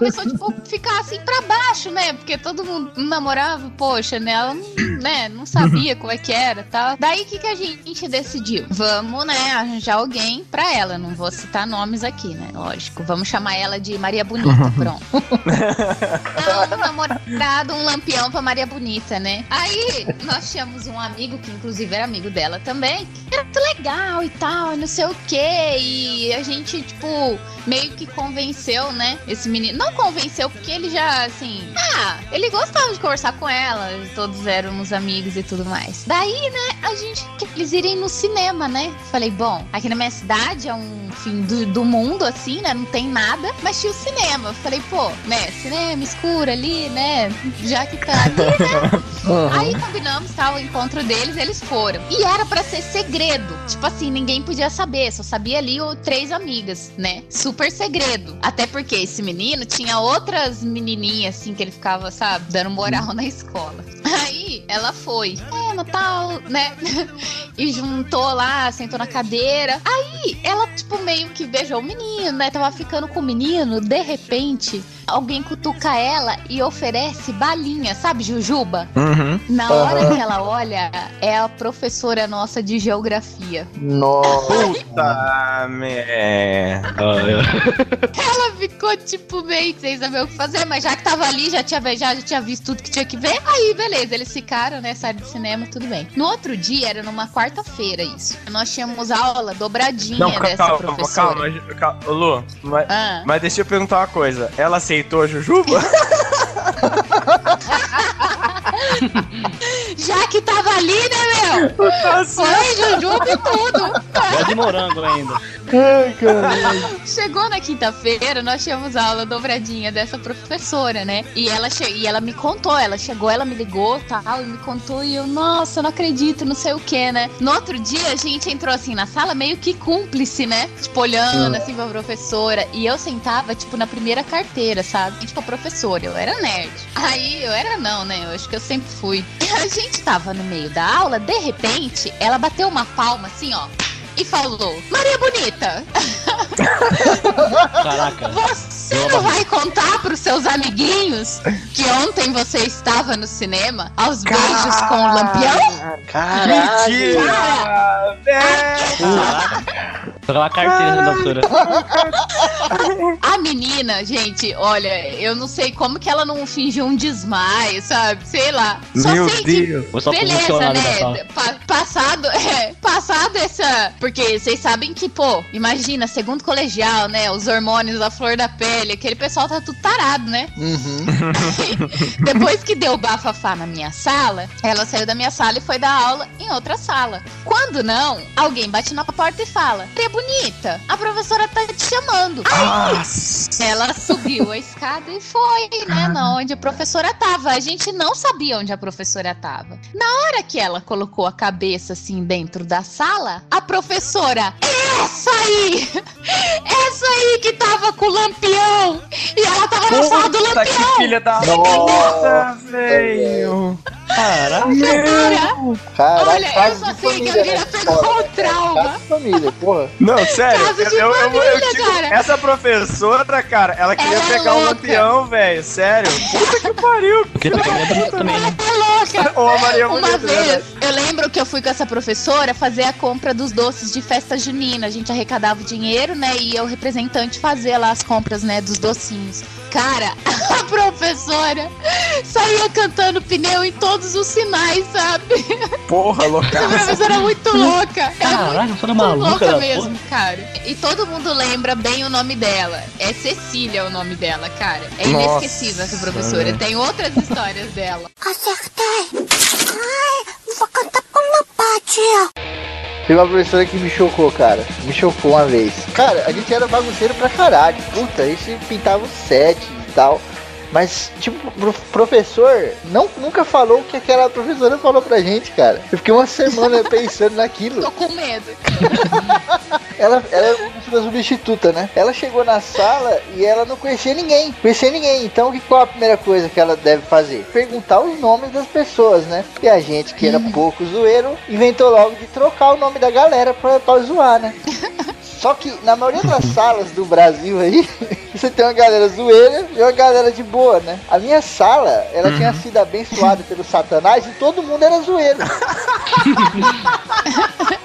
começou, tipo, ficar assim pra baixo, né? Porque todo mundo namorava, poxa, né? Ela não, né, não sabia como é que era tal. Daí o que, que a gente decidiu? Vamos, né, arranjar alguém pra ela. Não vou citar nomes aqui, né? Lógico. Vamos chamar ela de Maria Bonita, pronto. Então, um namorado, um lampião pra Maria Bonita, né? Aí nós tínhamos um amigo, que inclusive era amigo dela também, que era muito legal e tal, não sei o quê. E a gente, tipo, meio que convenceu, né? Esse menino. Não convenceu, porque ele já, assim. Ah, ele gostava de conversar com ela. Todos éramos amigos e tudo mais. Daí, né, a gente. Eles irem no cinema, né? Falei, bom, aqui na minha cidade é um fim do, do mundo, assim, né? Não tem nada. Mas tinha o cinema. Falei, pô, né? Cinema escuro ali, né? Já que tá ali, né? Aí combinamos, tal, o encontro deles, eles foram. E era pra ser segredo. Tipo assim, ninguém podia saber, só sabia ali o três amigas, né? Super segredo. Até porque esse menino tinha outras menininhas, assim, que ele ficava, sabe, dando moral na escola. Aí ela foi, é, Natal, né? e juntou lá, sentou na cadeira. Aí ela, tipo, meio que beijou o menino, né? Tava ficando com o menino, de repente, alguém cutuca ela e oferece balinha, sabe, Jujuba? Uhum. Na hora Aham. que ela olha, é a professora nossa de geografia. Nossa. Puta merda. Ela ficou, tipo, meio sem saber o que fazer, mas já que tava ali, já tinha beijado, já tinha visto tudo que tinha que ver. Aí, beleza, eles ficaram, né? Saíram do cinema, tudo bem. No outro dia, era numa quarta-feira isso. Nós tínhamos aula dobradinha Não, dessa calma, professora. calma, calma, calma. Ô, Lu, mas, Ah. mas deixa eu perguntar uma coisa. Ela aceitou a Jujuba? Já que tava ali, né, meu? Foi, Jujuba e tudo. Gosto de morango ainda. Ai. Chegou na quinta-feira, nós tínhamos aula dobradinha dessa professora, né? E ela, che- e ela me contou, ela chegou, ela me ligou tal, e me contou, e eu, nossa, eu não acredito, não sei o que, né? No outro dia, a gente entrou assim na sala, meio que cúmplice, né? Tipo, olhando assim pra professora. E eu sentava, tipo, na primeira carteira, sabe? Tipo, a professora, eu era nerd. Aí, eu era não, né? Eu acho que eu sempre fui. A gente tava no meio da aula, de repente, ela bateu uma palma assim, ó. E falou, Maria Bonita, Caraca. você não vai contar pros seus amiguinhos que ontem você estava no cinema aos beijos com o lampião? Caralho. Mentira! velho! Caraca. Uma carteira na doutora. A menina, gente, olha, eu não sei como que ela não fingiu um desmaio, sabe? Sei lá. Só Meu sei que Deus! Vou só Beleza, da né? Pa- passado, é, passado essa. Porque vocês sabem que, pô, imagina, segundo colegial, né? Os hormônios, a flor da pele, aquele pessoal tá tudo tarado, né? Uhum. Depois que deu bafafá na minha sala, ela saiu da minha sala e foi dar aula em outra sala. Quando não, alguém bate na porta e fala: Maria Bonita, a professora tá te chamando. Nossa! Ela subiu a escada e foi, né, na onde a professora tava. A gente não sabia onde a professora tava. Na hora que ela colocou a cabeça assim dentro da sala, a professora, essa aí! Essa aí que tava com o lampião! E ela tava na sala do Puta lampião! que filha da puta, velho! Caraca. Caralho, Olha, eu só sei que a família na pegou um né, trauma. Caso de família, porra. Não, sério, Caso eu, de eu, eu, eu família, digo, cara. essa professora, cara, ela queria Ela é pegar o louca. lampião, velho, sério. Puta que pariu! Porque também é também, né? É louca! Ô, Maria Uma vez, verdade. eu lembro que eu fui com essa professora fazer a compra dos doces de festa junina. A gente arrecadava o dinheiro, né? E eu, representante, fazer lá as compras, né? Dos docinhos. Cara, a professora saía cantando pneu em todos os sinais, sabe? Porra, Essa louca. professora é muito louca. É Caraca, toda muito maluca louca da mesmo, cara. E todo mundo lembra bem o nome dela. É Cecília o nome dela, cara. É Nossa. inesquecível essa professora. Tem outras histórias dela. Acertei. Ai, vou cantar com meu pai, tia. Teve uma professora que me chocou, cara. Me chocou uma vez. Cara, a gente era bagunceiro pra caralho. Puta, a gente pintava o set e tal. Mas, tipo, pro professor não, nunca falou o que aquela professora falou pra gente, cara. Eu fiquei uma semana pensando naquilo. Tô com medo. Ela, ela é uma substituta, né? Ela chegou na sala e ela não conhecia ninguém. Conhecia ninguém. Então, o que qual a primeira coisa que ela deve fazer? Perguntar os nomes das pessoas, né? E a gente, que era pouco zoeiro, inventou logo de trocar o nome da galera pra, pra zoar, né? Só que na maioria das salas do Brasil aí, você tem uma galera zoeira e uma galera de boa, né? A minha sala, ela tinha sido abençoada pelo satanás e todo mundo era zoeiro.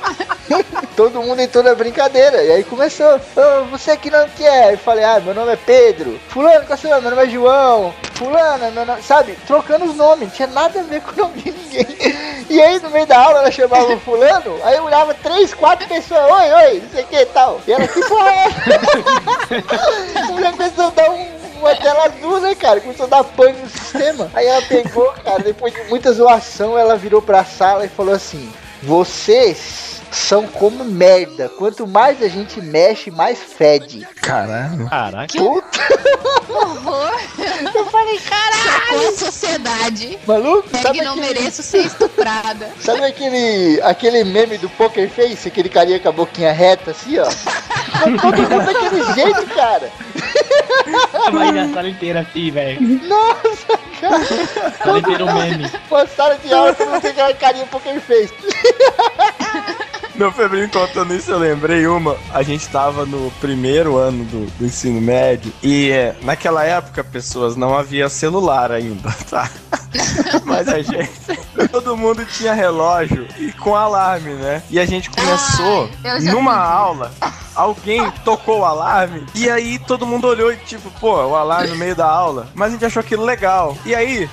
Todo mundo entrou na brincadeira. E aí começou. "Ô, você que não quer? Eu falei, ah, meu nome é Pedro. Fulano, qual é seu nome? Meu nome é João. Fulano, meu nome. Sabe? Trocando os nomes. Não tinha nada a ver com o nome de ninguém. E aí, no meio da aula, ela chamava o fulano. Aí eu olhava três, quatro pessoas. Oi, oi, não sei o que tal. E ela, que porra é essa? A dar um uma tela azul, né, cara? Começou a dar pane no sistema. Aí ela pegou, cara, depois de muita zoação, ela virou pra sala e falou assim: Vocês são como merda. Quanto mais a gente mexe, mais fede. Caralho. Caraca. Puta, Horror. eu falei, caralho. Sociedade. Maluco, Peg sabe não aquele, mereço ser estuprada. sabe aquele, aquele meme do Poker Face? Aquele carinha com a boquinha reta assim, ó. Ficou Todo mundo daquele jeito, cara. Mas a sala inteira assim, velho. Nossa, cara. A sala inteira um meme. Uma sala de aula, todo mundo tem aquela carinha Poker Face. Meu Febrinho contando isso, eu lembrei uma. A gente tava no primeiro ano do, do ensino médio e é, naquela época, pessoas, não havia celular ainda, tá? Mas a gente, todo mundo tinha relógio e com alarme, né? E a gente começou já numa isso. aula. Alguém tocou o alarme e aí todo mundo olhou e tipo, pô, o alarme no meio da aula. Mas a gente achou aquilo legal. E aí,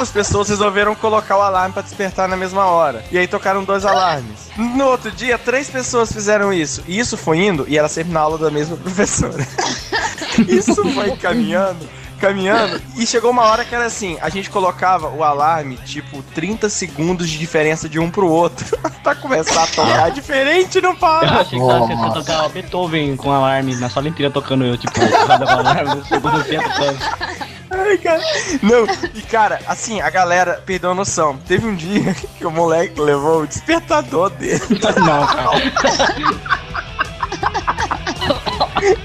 as pessoas resolveram colocar o alarme pra despertar na mesma hora. E aí tocaram dois alarmes. No outro dia, três pessoas fizeram isso. E isso foi indo, e era sempre na aula da mesma professora. isso foi caminhando, caminhando. E chegou uma hora que era assim: a gente colocava o alarme, tipo, 30 segundos de diferença de um pro outro. pra começar a tocar diferente, não Eu para. achei que tava você tocar Beethoven com alarme na sala inteira tocando eu, tipo, cada alarme segundo tempo. Tocando. Ai, cara. Não, e cara, assim, a galera perdeu a noção. Teve um dia que o moleque levou o despertador dele. Não, cara.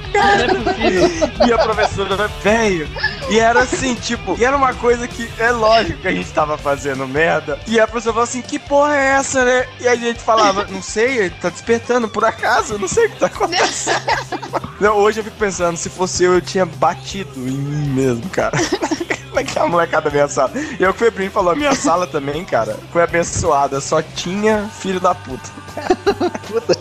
Não é. E a professora, velho. E era assim, tipo, e era uma coisa que é lógico que a gente tava fazendo merda. E a professora falou assim: que porra é essa, né? E a gente falava, não sei, ele tá despertando por acaso, eu não sei o que tá acontecendo. Não, hoje eu fico pensando, se fosse eu, eu tinha batido em mim mesmo, cara. Naquela molecada da minha sala. E o que o Febrinho falou, a minha sala também, cara, foi abençoada. Só tinha filho da puta. Puta.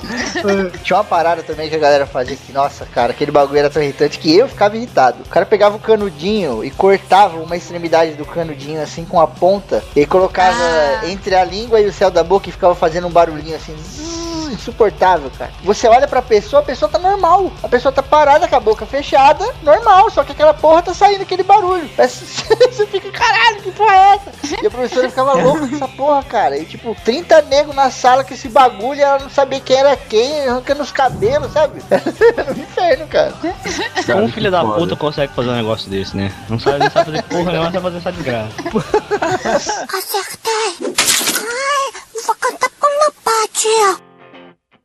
Tinha uma parada também que a galera fazia que, nossa, cara, aquele bagulho era tão irritante que eu ficava irritado. O cara pegava o canudinho e cortava uma extremidade do canudinho assim com a ponta e colocava Ah. entre a língua e o céu da boca e ficava fazendo um barulhinho assim. zzz, Insuportável, cara. Você olha pra pessoa, a pessoa tá normal. A pessoa tá parada com a boca fechada, normal. Só que aquela porra tá saindo aquele barulho. Você fica, caralho, que porra é essa? E a professora ficava louca com essa porra, cara. E tipo, 30 negros na sala com esse bagulho e ela não sabia quem era quem, arrancando os cabelos, sabe? Era um inferno, cara. Como um filho da puta consegue fazer um negócio desse, né? Não sabe, não sabe fazer porra nenhuma, sabe fazer essa desgraça. Acertei. Ai, vou cantar com meu pai,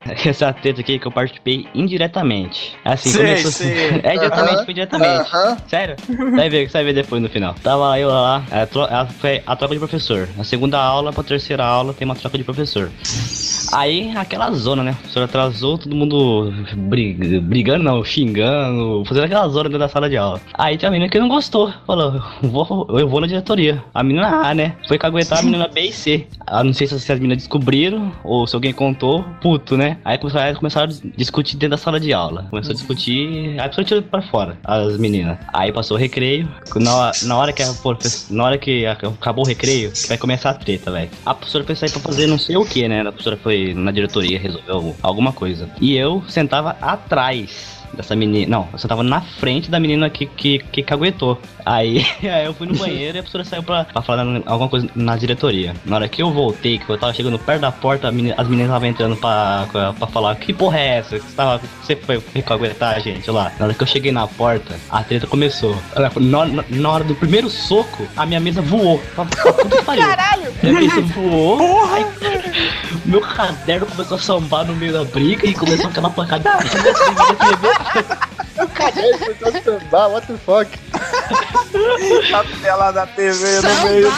Essa treta aqui que eu participei indiretamente. Assim, Sei, começou sei. assim. É diretamente, foi diretamente. aham. Sério? Vai ver, você vai ver depois no final. Tava eu lá, a, tro a, foi a troca de professor. Na segunda aula pra terceira aula tem uma troca de professor. Aí, aquela zona, né? O professor atrasou, todo mundo brig- brigando, não, xingando, fazendo aquela zona dentro da sala de aula. Aí tem a menina que não gostou, falou, eu vou, eu vou na diretoria. A menina A, né? Foi caguetar a menina B e C. Ah, não sei se as meninas descobriram ou se alguém contou, puto, né? Aí começaram, começaram a discutir dentro da sala de aula. Começou a discutir, aí a pessoa tirou pra fora, as meninas. Aí passou o recreio, na, na hora que a na hora que acabou o recreio, que vai começar a treta, velho. A professora foi sair pra fazer não sei o que, né? A professora foi na diretoria, resolveu alguma coisa. E eu sentava atrás dessa menina. Não, eu sentava na frente da menina que, que, que caguetou. Aí, aí eu fui no banheiro e a professora saiu pra, pra falar alguma coisa na diretoria. Na hora que eu voltei, que eu tava chegando perto da porta, menina- as meninas estavam entrando pra, pra, falar: Que porra é essa? Você, tava, você foi, caguetar a gente lá. Na hora que eu cheguei na porta, a treta começou. Na, na- na hora do primeiro soco, a minha mesa voou. Caralho! Minha mesa voou. Aí, meu caderno começou a sambar no meio da briga e começou aquela pancada. O caderno foi todo sambar, what the fuck? A tela da TV no meio.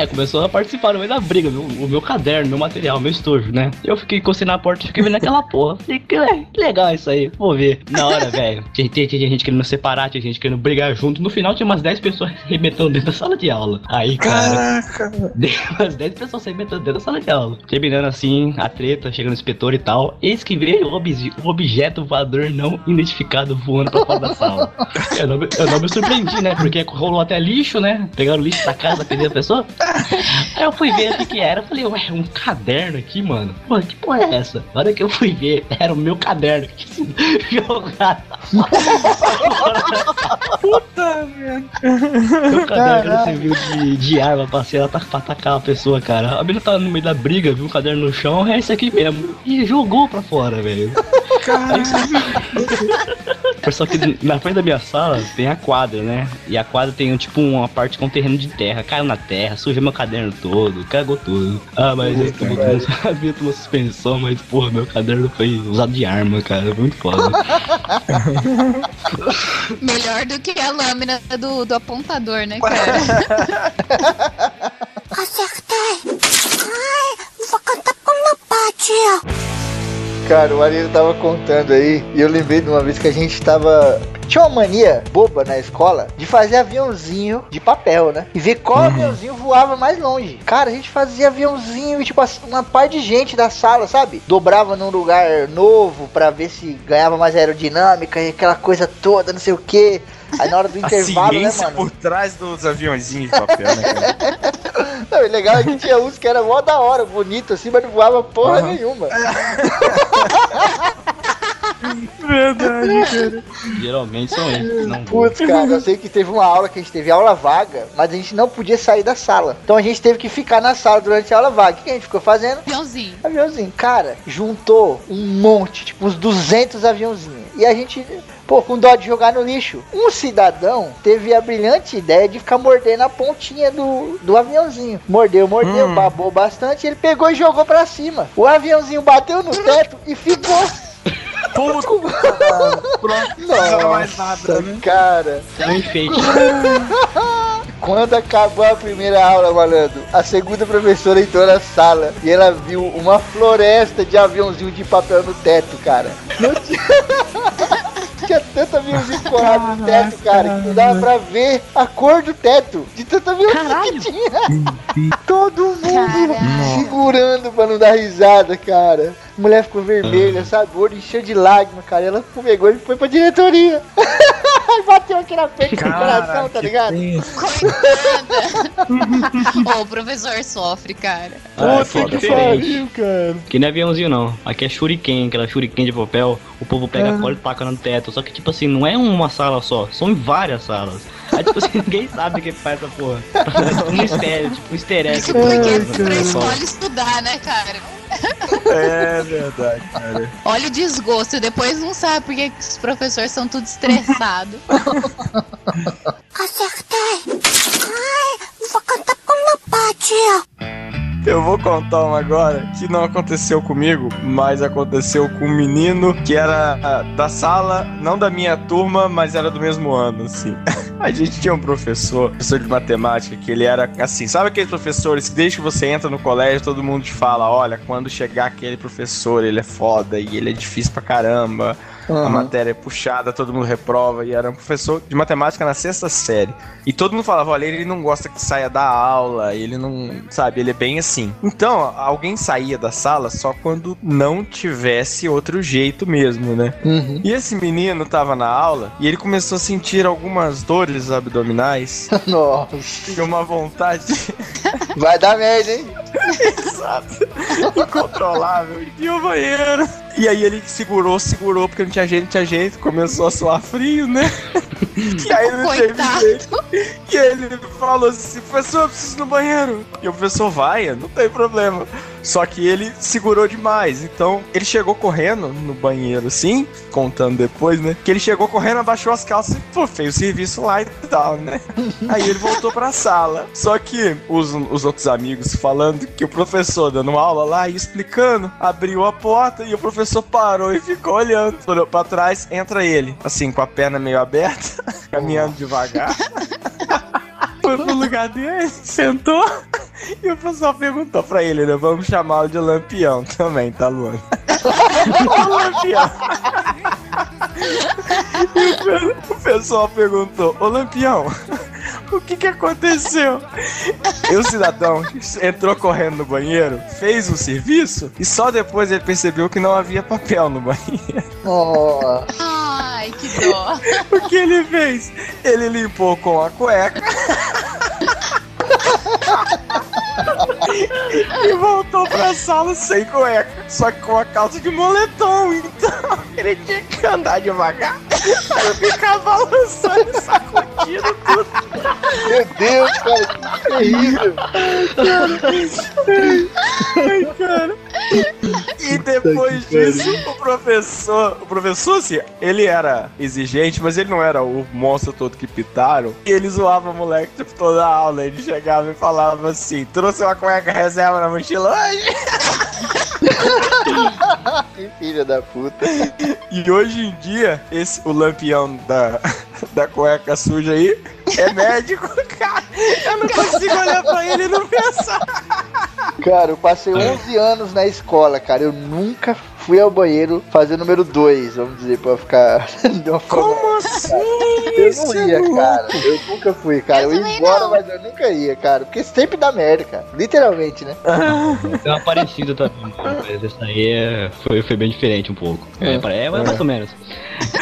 É, começou a participar no meio da briga, meu, o meu caderno, meu material, meu estojo, né? Eu fiquei encostei na porta e fiquei vendo aquela porra. Falei, que, le- que legal isso aí, vou ver. Na hora, velho, tinha, tinha, tinha gente querendo separar, tinha gente querendo brigar junto. No final tinha umas 10 pessoas arrebentando dentro da sala de aula. Aí, cara, Caraca. umas 10 pessoas se arrebentando dentro da sala de aula. Terminando assim, a treta, chegando o inspetor e tal. Eis que veio o, obje- o objeto voador não identificado voando pra fora da sala. Eu não, me- eu não me surpreendi, né? Porque rolou até lixo, né? Pegaram o lixo da casa da primeira pessoa. Aí eu fui ver o que era. Eu falei, ué, um caderno aqui, mano. Pô, que porra é essa? Na hora que eu fui ver, era o meu caderno que jogado. Puta merda. Meu caderno serviu de, de arma pra, ser, pra atacar a pessoa, cara. A menina tava no meio da briga, viu o caderno no chão, é esse aqui mesmo. E jogou pra fora, velho. Aí, Só que na frente da minha sala tem a quadra, né? E a quadra tem tipo uma parte com terreno de terra. Caiu na terra, sujou meu caderno todo, cagou tudo. Ah, mas eu tomou, não sabia, tomou suspensão, mas porra, meu caderno foi usado de arma, cara. Muito foda. Melhor do que a lâmina do, do apontador, né, cara? Acertei. Ai, vou cantar com pai, tia. Cara, o Ariel tava contando aí, e eu lembrei de uma vez que a gente tava. Tinha uma mania boba na escola de fazer aviãozinho de papel, né? E ver qual aviãozinho voava mais longe. Cara, a gente fazia aviãozinho e, tipo, assim, uma par de gente da sala, sabe? Dobrava num lugar novo pra ver se ganhava mais aerodinâmica e aquela coisa toda, não sei o que. Aí na hora do intervalo, né, ciência mano? por trás dos aviãozinhos de papel, né, cara? Não, o legal é que tinha uns que era mó da hora, bonito assim, mas não voava porra Aham. nenhuma. Verdade, cara. Geralmente são esses, não vou. Putz, cara, eu sei que teve uma aula que a gente teve aula vaga, mas a gente não podia sair da sala. Então a gente teve que ficar na sala durante a aula vaga. O que que a gente ficou fazendo? Aviãozinho. Aviãozinho. Cara, juntou um monte, tipo uns 200 aviãozinhos. E a gente, pô, com dó de jogar no lixo. Um cidadão teve a brilhante ideia de ficar mordendo a pontinha do, do aviãozinho. Mordeu, mordeu, Hum. babou bastante. Ele pegou e jogou pra cima. O aviãozinho bateu no teto e ficou. Pronto, não Nossa, mais nada, né? cara. É um enfeite. Quando acabou a primeira aula, malandro, a segunda professora entrou na sala e ela viu uma floresta de aviãozinho de papel no teto, cara. Não tinha... tinha tanto aviãozinho colado no teto, cara, que não dava pra ver a cor do teto de tanto aviãozinho que tinha. Todo mundo Caralho. segurando pra não dar risada, cara. A mulher ficou vermelha, sabe? O olho encheu de lágrimas, cara. Ela pegou e foi pra diretoria. Bateu aqui na frente do coração, tá ligado? Coitada. Ô, o professor sofre, cara. Ah, é Puta que diferente. pariu, cara. Que não é aviãozinho, não. Aqui é shuriken, aquela shuriken de papel. O povo pega a cola e taca no teto. Só que, tipo assim, não é uma sala só, são várias salas. Aí, tipo assim, ninguém sabe o que faz essa porra. um mistério, tipo um easter egg. Isso porque é pra escola estudar, né, cara? É verdade, cara. Olha o desgosto, depois não sabe porque os professores são tudo estressados. Acertei. Ai, vou cantar com meu pai, tia. Eu vou contar uma agora que não aconteceu comigo, mas aconteceu com um menino que era ah, da sala, não da minha turma, mas era do mesmo ano, assim. A gente tinha um professor, professor de matemática, que ele era assim, sabe aqueles professores que desde que você entra no colégio, todo mundo te fala, olha, quando chegar aquele professor, ele é foda e ele é difícil pra caramba. A matéria é puxada, todo mundo reprova. E era um professor de matemática na sexta série. E todo mundo falava: olha, ele não gosta que saia da aula, ele não. Sabe, ele é bem assim. Então, alguém saía da sala só quando não tivesse outro jeito mesmo, né? Uhum. E esse menino tava na aula e ele começou a sentir algumas dores abdominais Nossa. e uma vontade Vai dar merda, hein? Exato. Incontrolável. E o banheiro. E aí ele segurou, segurou, porque não tinha jeito, não tinha jeito. Começou a suar frio, né? E aí ele não teve Coitado. jeito. E ele falou assim, professor, eu preciso ir no banheiro. E o professor vai, não tem problema. Só que ele segurou demais. Então, ele chegou correndo no banheiro, assim, contando depois, né? Que ele chegou correndo, abaixou as calças e, pô, fez o serviço lá e tal, né? Aí ele voltou pra sala. Só que os, os outros amigos falando que o professor dando aula lá e explicando, abriu a porta e o professor parou e ficou olhando. Olhou pra trás, entra ele, assim, com a perna meio aberta, caminhando devagar. Foi pro lugar dele, sentou. E o pessoal perguntou pra ele, né? Vamos chamá-lo de Lampião também, tá, Luana? Lampião. E o pessoal perguntou, ô Lampião, o que que aconteceu? E o cidadão entrou correndo no banheiro, fez o serviço e só depois ele percebeu que não havia papel no banheiro. Nossa. Ai, que dó. O que ele fez? Ele limpou com a cueca. e voltou pra sala sem cueca, só que com a calça de moletom. Então ele tinha que andar devagar. Aí eu ficava balançando e sacudindo tudo. Meu Deus, cara, que terrível. Ai, cara. E depois disso, o professor, o professor, assim, ele era exigente, mas ele não era o monstro todo que pitaram. E ele zoava o moleque tipo, toda a aula. Ele chegava e falava assim: trouxe uma cueca reserva na mochila hoje? Que filha da puta. E hoje em dia, esse, o lampião da, da cueca suja aí é médico, cara. Eu não consigo olhar pra ele e não pensar. Cara, eu passei 11 anos na escola, cara. Eu nunca fui ao banheiro fazer número 2, vamos dizer, pra ficar de uma forma. Como assim? Eu não ia, cara. Eu nunca fui, cara. Eu, Eu ia embora, não. mas eu nunca ia, cara. Porque sempre dá merda, cara. Literalmente, né? Tem uma parecida também, mas essa aí é- foi, foi bem diferente um pouco. É, pare- é, mais ou menos.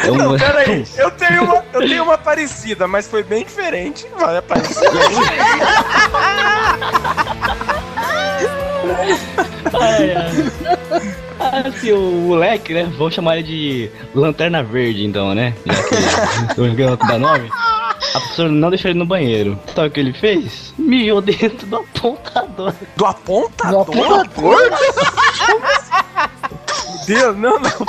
É Não, um- peraí. Eu tenho, uma, eu tenho uma parecida, mas foi bem diferente. Mas é parecida. Ai, ai. Ah, assim, o moleque, né? Vamos chamar ele de Lanterna Verde, então, né? Já que o garoto da nome. A professora não deixou ele no banheiro. Sabe o que ele fez? Mijou dentro do apontador. Do apontador? No apontador? Meu Deus, não, não.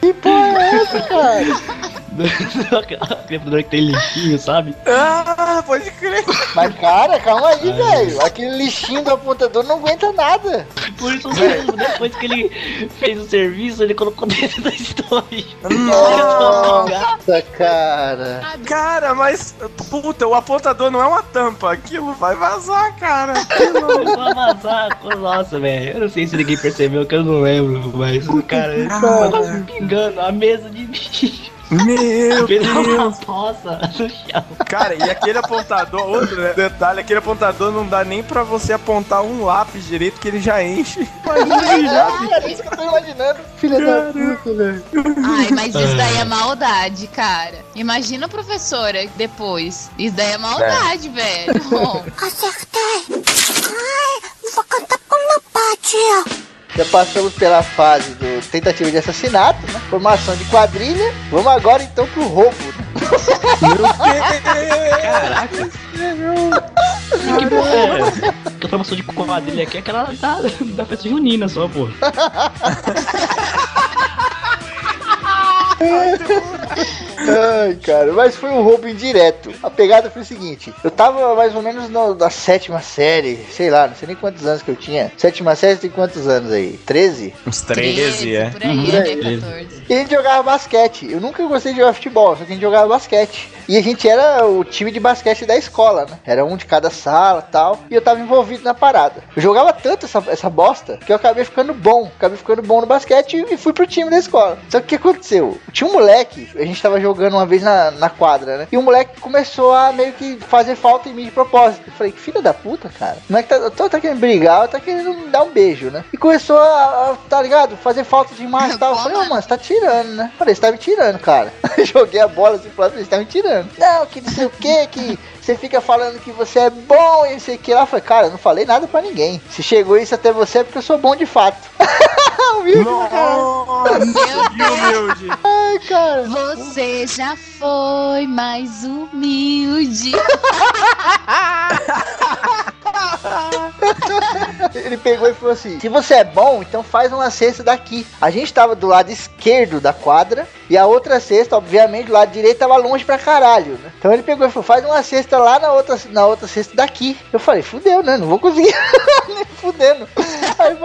Que porra é essa, cara? Aquele apontador que tem lixinho, sabe? Ah, pode crer. Mas, cara, calma aí, velho. Aquele lixinho do apontador não aguenta nada. Por isso mesmo, depois que ele fez o serviço, ele colocou dentro da história. Nossa, cara. Cara, mas, puta, o apontador não é uma tampa. Aquilo vai vazar, cara. Começou a vazar. Nossa, velho. Eu não sei se ninguém percebeu, que eu não lembro. Mas o cara ele tava pingando a mesa de bicho. Meu Deus. poça no chão. Cara, e aquele apontador, outro né, detalhe, aquele apontador não dá nem pra você apontar um lápis direito que ele já enche. Imagina ele já. Cara, isso que eu tô imaginando. Filha da puta, velho. Ai, mas isso daí é maldade, cara. Imagina a professora depois. Isso daí é maldade, velho. Acertei. Ai, vou cantar com meu pai, tia. Já passamos pela fase do tentativa de assassinato, né? Formação de quadrilha. Vamos agora então pro roubo. Né? Caraca. Que porra é essa? A formação de quadrilha aqui é aquela da, da festa junina só, pô. Ai, cara, mas foi um roubo indireto. A pegada foi o seguinte: eu tava mais ou menos no- na sétima série, sei lá, não sei nem quantos anos que eu tinha. Sétima série tem quantos anos aí? 13? Uns 13, é. por aí, Uhum. até Treze. 14. E a gente jogava basquete. Eu nunca gostei de jogar futebol, só que a gente jogava basquete. E a gente era o time de basquete da escola, né? Era um de cada sala tal. E eu tava envolvido na parada. Eu jogava tanto essa, essa bosta que eu acabei ficando bom. Acabei ficando bom no basquete e fui pro time da escola. Só que o que aconteceu? Tinha um moleque, a gente tava jogando uma vez na, na quadra, né? E o moleque começou a meio que fazer falta em mim de propósito. Eu falei, que filha da puta, cara. Não é que tá, tô, tá querendo brigar, tá querendo me dar um beijo, né? E começou a, a, tá ligado? Fazer falta demais e tal. Eu falei, ô, mano, você tá tirando, né? Eu falei, você tá me tirando, cara. Joguei a bola assim pro lado, você tá me tirando. Não, que não sei o que, que você fica falando que você é bom e não sei o que lá. Eu falei, cara, eu não falei nada pra ninguém. Se chegou isso até você é porque eu sou bom de fato. Humilde, né, cara? Nossa, que humilde. Ai, cara. Você já foi mais humilde. Ele pegou e falou assim: se você é bom, então faz uma cesta daqui. A gente tava do lado esquerdo da quadra e a outra cesta, obviamente, do lado direito tava longe pra caralho, né? Então ele pegou e falou: faz uma cesta lá na outra, na outra cesta daqui. Eu falei: fudeu, né? Não vou conseguir. Nem fudendo. Aí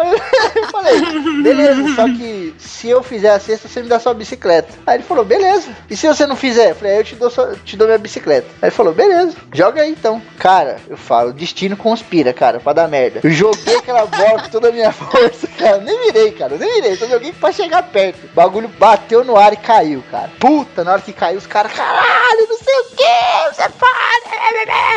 eu falei, beleza, só que se eu fizer a cesta, você me dá sua bicicleta. Aí ele falou, beleza. E se você não fizer? Eu falei, eu te dou, sua, te dou minha bicicleta. Aí ele falou, beleza, joga aí então. Cara, eu falo, destino conspira, cara, pra dar merda. Eu joguei aquela bola com toda a minha força, cara. Nem virei, cara, nem virei. Só joguei pra chegar perto. O bagulho bateu no ar e caiu, cara. Puta, na hora que caiu, os caras, caralho, não sei o que, você pode.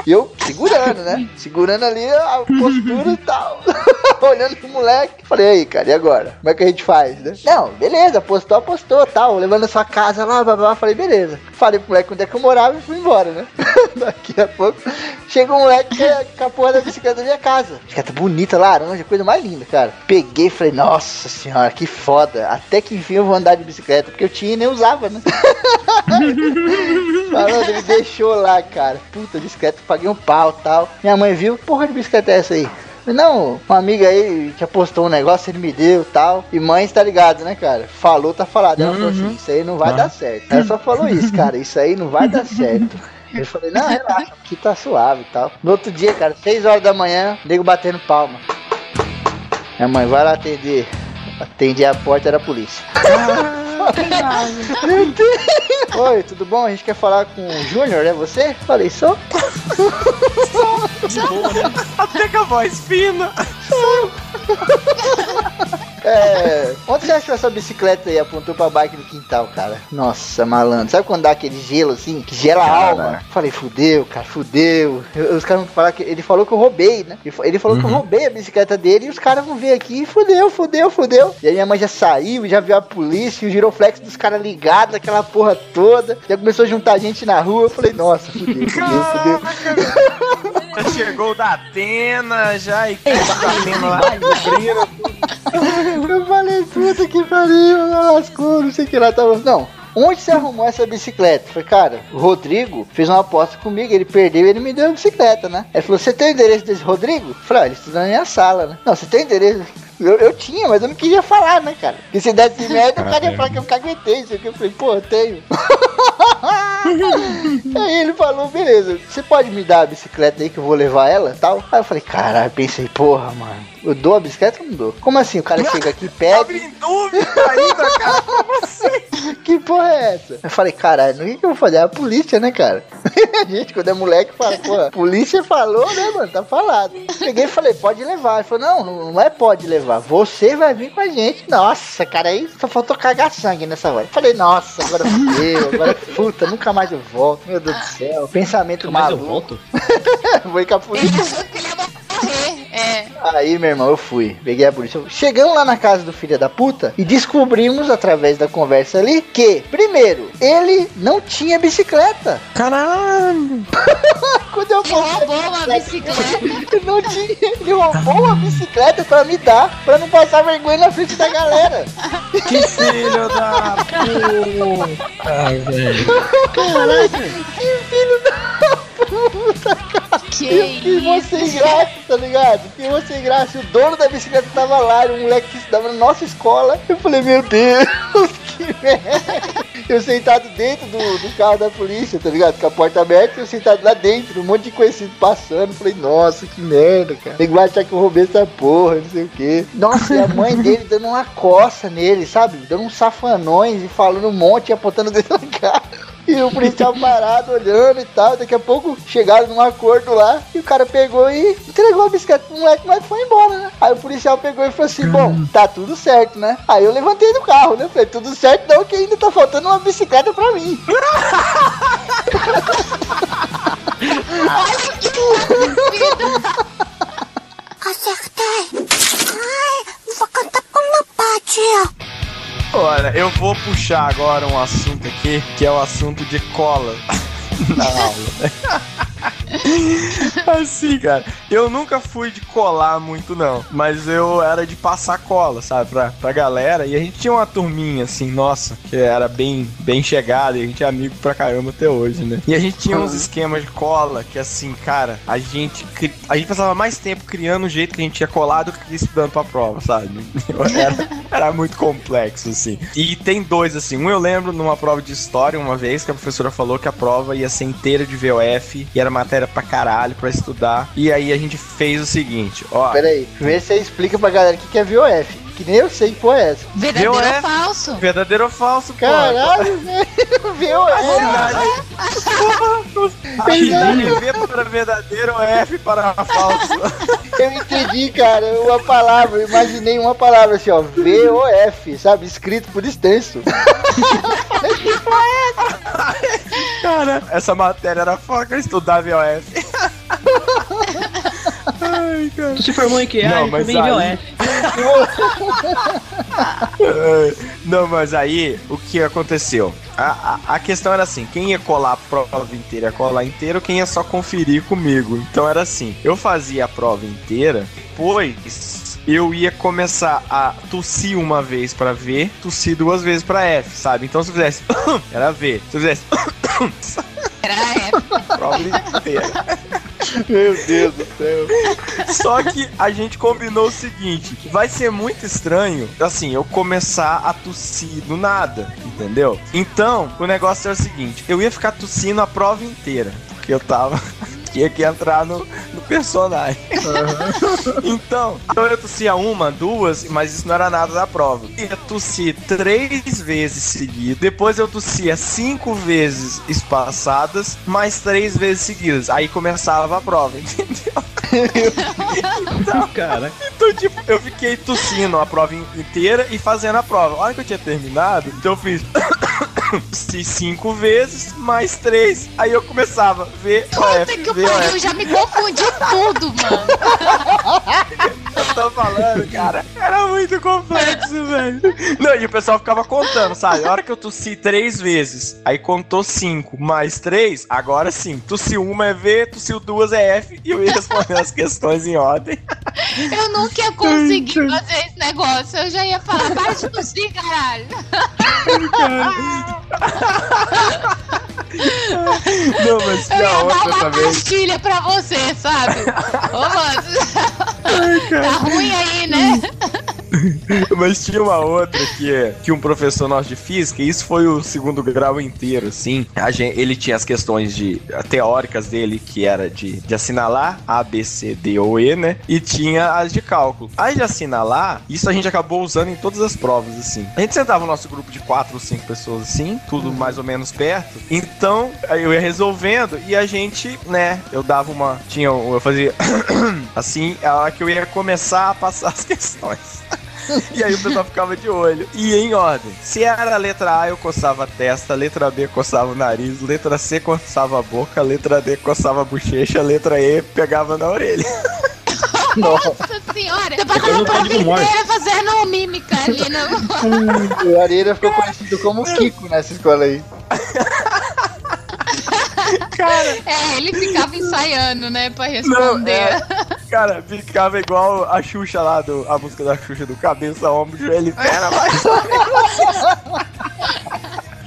E eu segurando, né? Segurando ali a postura e tal. Olhando pro moleque. Falei, aí, cara, e agora? Como é que a gente faz, né? Não, beleza, apostou, apostou, tal. Levando a sua casa lá, blá, blá. Falei, beleza. Falei pro moleque onde é que eu morava e fui embora, né? Daqui a pouco chega um moleque com a porra da bicicleta da minha casa. Bicicleta bonita, laranja, coisa mais linda, cara. Peguei e falei, nossa senhora, que foda. Até que enfim eu vou andar de bicicleta, porque eu tinha e nem usava, né? Falando, ele deixou lá, cara. Puta, bicicleta, paguei um pau tal. Minha mãe viu, porra de bicicleta é essa aí? Não, uma amiga aí que apostou um negócio, ele me deu tal. E mãe está ligado, né, cara? Falou, tá falado. Ela falou assim: Isso aí não vai dar certo. Ela só falou isso, cara. Isso aí não vai dar certo. Eu falei: Não, relaxa, aqui tá suave e tal. No outro dia, cara, 6 horas da manhã, nego batendo palma. Minha mãe, vai lá atender. Atendi a porta, era a polícia. Oi, tudo bom? A gente quer falar com o Júnior, é você? Falei, sou. Até com a voz fina. É. Onde você achou essa bicicleta aí? Apontou pra bike no quintal, cara. Nossa, malandro. Sabe quando dá aquele gelo assim? Que gela a alma? Falei, fudeu, cara, fudeu. Eu- os caras vão falar que. Ele falou que eu roubei, né? Ele fa- Ele falou que eu roubei a bicicleta dele e os caras vão vir aqui e fudeu, fudeu, fudeu. E aí minha mãe já saiu, já viu a polícia, e o giroflex dos caras ligados, aquela porra toda. Já começou a juntar gente na rua. Eu falei, nossa, fudeu, fudeu, fudeu. Já chegou o da Atena, já e da Atena lá. Eu falei, puta que pariu, lascou, não sei o que lá tava. Não. Onde você arrumou essa bicicleta? Eu Falei, cara, o Rodrigo fez uma aposta comigo, ele perdeu e ele me deu a bicicleta, né? Ele falou, você tem o endereço desse Rodrigo? Eu falei, ah, ele estuda na minha sala, né? Não, você tem o endereço? Eu, eu tinha, mas eu não queria falar, né, cara? Porque se desse merda, o cara ia falar que eu caguetei, isso aqui. Eu falei, pô, eu tenho. Aí ele falou, beleza, você pode me dar a bicicleta aí que eu vou levar ela tal? Aí eu falei, caralho, pensei, porra, mano, eu dou a bicicleta ou não dou? Como assim? O cara chega aqui, Tava pede, em dúvida ainda, cara, com você. que porra é essa? Eu falei, caralho, no que, que eu vou fazer? É a polícia, né, cara? a gente, quando é moleque, fala, porra, polícia falou, né, mano? Tá falado. Peguei e falei, pode levar. Ele falou, não, não, é pode levar, você vai vir com a gente. Nossa, cara, aí só faltou cagar sangue nessa hora. Falei, nossa, agora fudeu, agora puta, nunca mais eu volto. Meu Deus do céu, pensamento eu maluco. volto? Vou ir com a polícia. É. Aí, meu irmão, eu fui. Peguei a polícia. Chegamos lá na casa do filho da puta e descobrimos, através da conversa ali, que, primeiro, ele não tinha bicicleta. Caralho. Quando eu Ele roubou uma bicicleta. Ele não tinha. Ele roubou uma bicicleta pra me dar, pra não passar vergonha na frente da galera. Que filho da puta. Ai, velho. Que filho da puta. Que Eu fiquei mó sem graça, tá ligado? Fiquei mó sem graça. O dono da bicicleta tava lá, era um moleque que estudava na nossa escola. Eu falei, meu Deus, que merda. Eu sentado dentro do, do carro da polícia, tá ligado? Com a porta aberta, eu sentado lá dentro, um monte de conhecido passando. Falei, nossa, que merda, cara. Tem que achar que eu roubei essa porra, não sei o quê. Nossa, e a mãe dele dando uma coça nele, sabe? Dando uns safanões e falando um monte e apontando dentro da cara. E o policial parado, olhando e tal. Daqui a pouco chegaram num acordo lá. E o cara pegou e entregou a bicicleta pro moleque, mas foi embora, né? Aí o policial pegou e falou assim: Bom, tá tudo certo, né? Aí eu levantei do carro, né? Falei: Tudo certo, não, que ainda tá faltando uma bicicleta pra mim. puxar agora um assunto aqui, que é o assunto de cola na aula. assim, cara, eu nunca fui de colar muito, não. Mas eu era de passar cola, sabe, pra, pra galera. E a gente tinha uma turminha, assim, nossa, que era bem, bem chegada. E a gente é amigo pra caramba até hoje, né? E a gente tinha uns esquemas de cola que, assim, cara, a gente cri- a gente passava mais tempo criando o jeito que a gente ia colar do que estudando pra prova, sabe? Era, era muito complexo, assim. E tem dois, assim. Um eu lembro numa prova de história, uma vez, que a professora falou que a prova ia ser inteira de VOF e era matéria pra caralho pra estudar. E aí a gente fez o seguinte, ó. Pera aí, vê se você explica pra galera o que que é VOF. Que nem eu sei que porra é essa. Verdadeiro Viu, ou é? falso? Verdadeiro ou falso? Caralho, velho. VOF. V para verdadeiro ou F para falso. Eu entendi, cara, uma palavra. Eu imaginei uma palavra assim, ó. VOF, sabe? Escrito por extenso. Cara, essa matéria era foca estudar VOF. Ai, cara. Tu se formou em que? Não, ah, mas em aí-. É, Não, mas aí o que aconteceu? A, a, a questão era assim: quem ia colar a prova inteira ia colar inteira, ou quem ia só conferir comigo. Então era assim: eu fazia a prova inteira, depois eu ia começar a tossir uma vez pra V, tossir duas vezes pra F, sabe? Então se eu fizesse era V, se eu fizesse Era F. prova inteira. Meu Deus do céu. Só que a gente combinou o seguinte: vai ser muito estranho, assim, eu começar a tossir do nada, entendeu? Então, o negócio é o seguinte: eu ia ficar tossindo a prova inteira, porque eu tava. Tinha que entrar no, no personagem. então, eu tossia uma, duas, mas isso não era nada da prova. Eu ia tossir três vezes seguidas. Depois eu tossia cinco vezes espaçadas, mais três vezes seguidas. Aí começava a prova, entendeu? Cara, Então, tipo, eu fiquei tossindo a prova in- inteira e fazendo a prova. A hora que eu tinha terminado, então eu fiz. Cinco vezes, mais três. Aí eu começava V, O, Puta F, que V, O, pariu, já me confundi tudo, mano. Eu tô falando, cara. Era muito complexo, velho. Não, e o pessoal ficava contando, sabe? A hora que eu tossi três vezes, aí contou cinco, mais três, agora sim. Tossiu uma é V, tossiu duas é F, e eu ia responder as questões em ordem. Eu nunca ia conseguir fazer esse negócio. Eu já ia falar, para de tossir, caralho. Não, mas Eu ia dar uma também. pastilha pra você, sabe? Ô, mano. Tá ruim aí, né? Mas tinha uma outra que, é- que um professor nosso de física, e isso foi o segundo grau inteiro, assim. A gente, ele tinha as questões de teóricas dele, que era de, de assinalar A, B, C, D ou E, né? E tinha as de cálculo. As de assinalar, isso a gente acabou usando em todas as provas, assim. A gente sentava no nosso grupo de quatro ou cinco pessoas, assim, tudo mais ou menos perto. Então, eu ia resolvendo e a gente, né, eu dava uma. Tinha, eu fazia assim, a hora que eu ia começar a passar as questões. E aí o pessoal ficava de olho. E em ordem. Se era a letra A, eu coçava a testa, letra B coçava o nariz, letra C coçava a boca, letra D coçava a bochecha, letra E pegava na orelha. Nossa senhora. Você passava no a prova código Morse. inteira fazendo mímica ali no... O Areira ficou conhecido como Kiko nessa escola aí. É, ele ficava ensaiando, né, pra responder. é. Cara, ficava igual a Xuxa lá, do, a música da Xuxa do cabeça, ombro, joelho e perna, menos.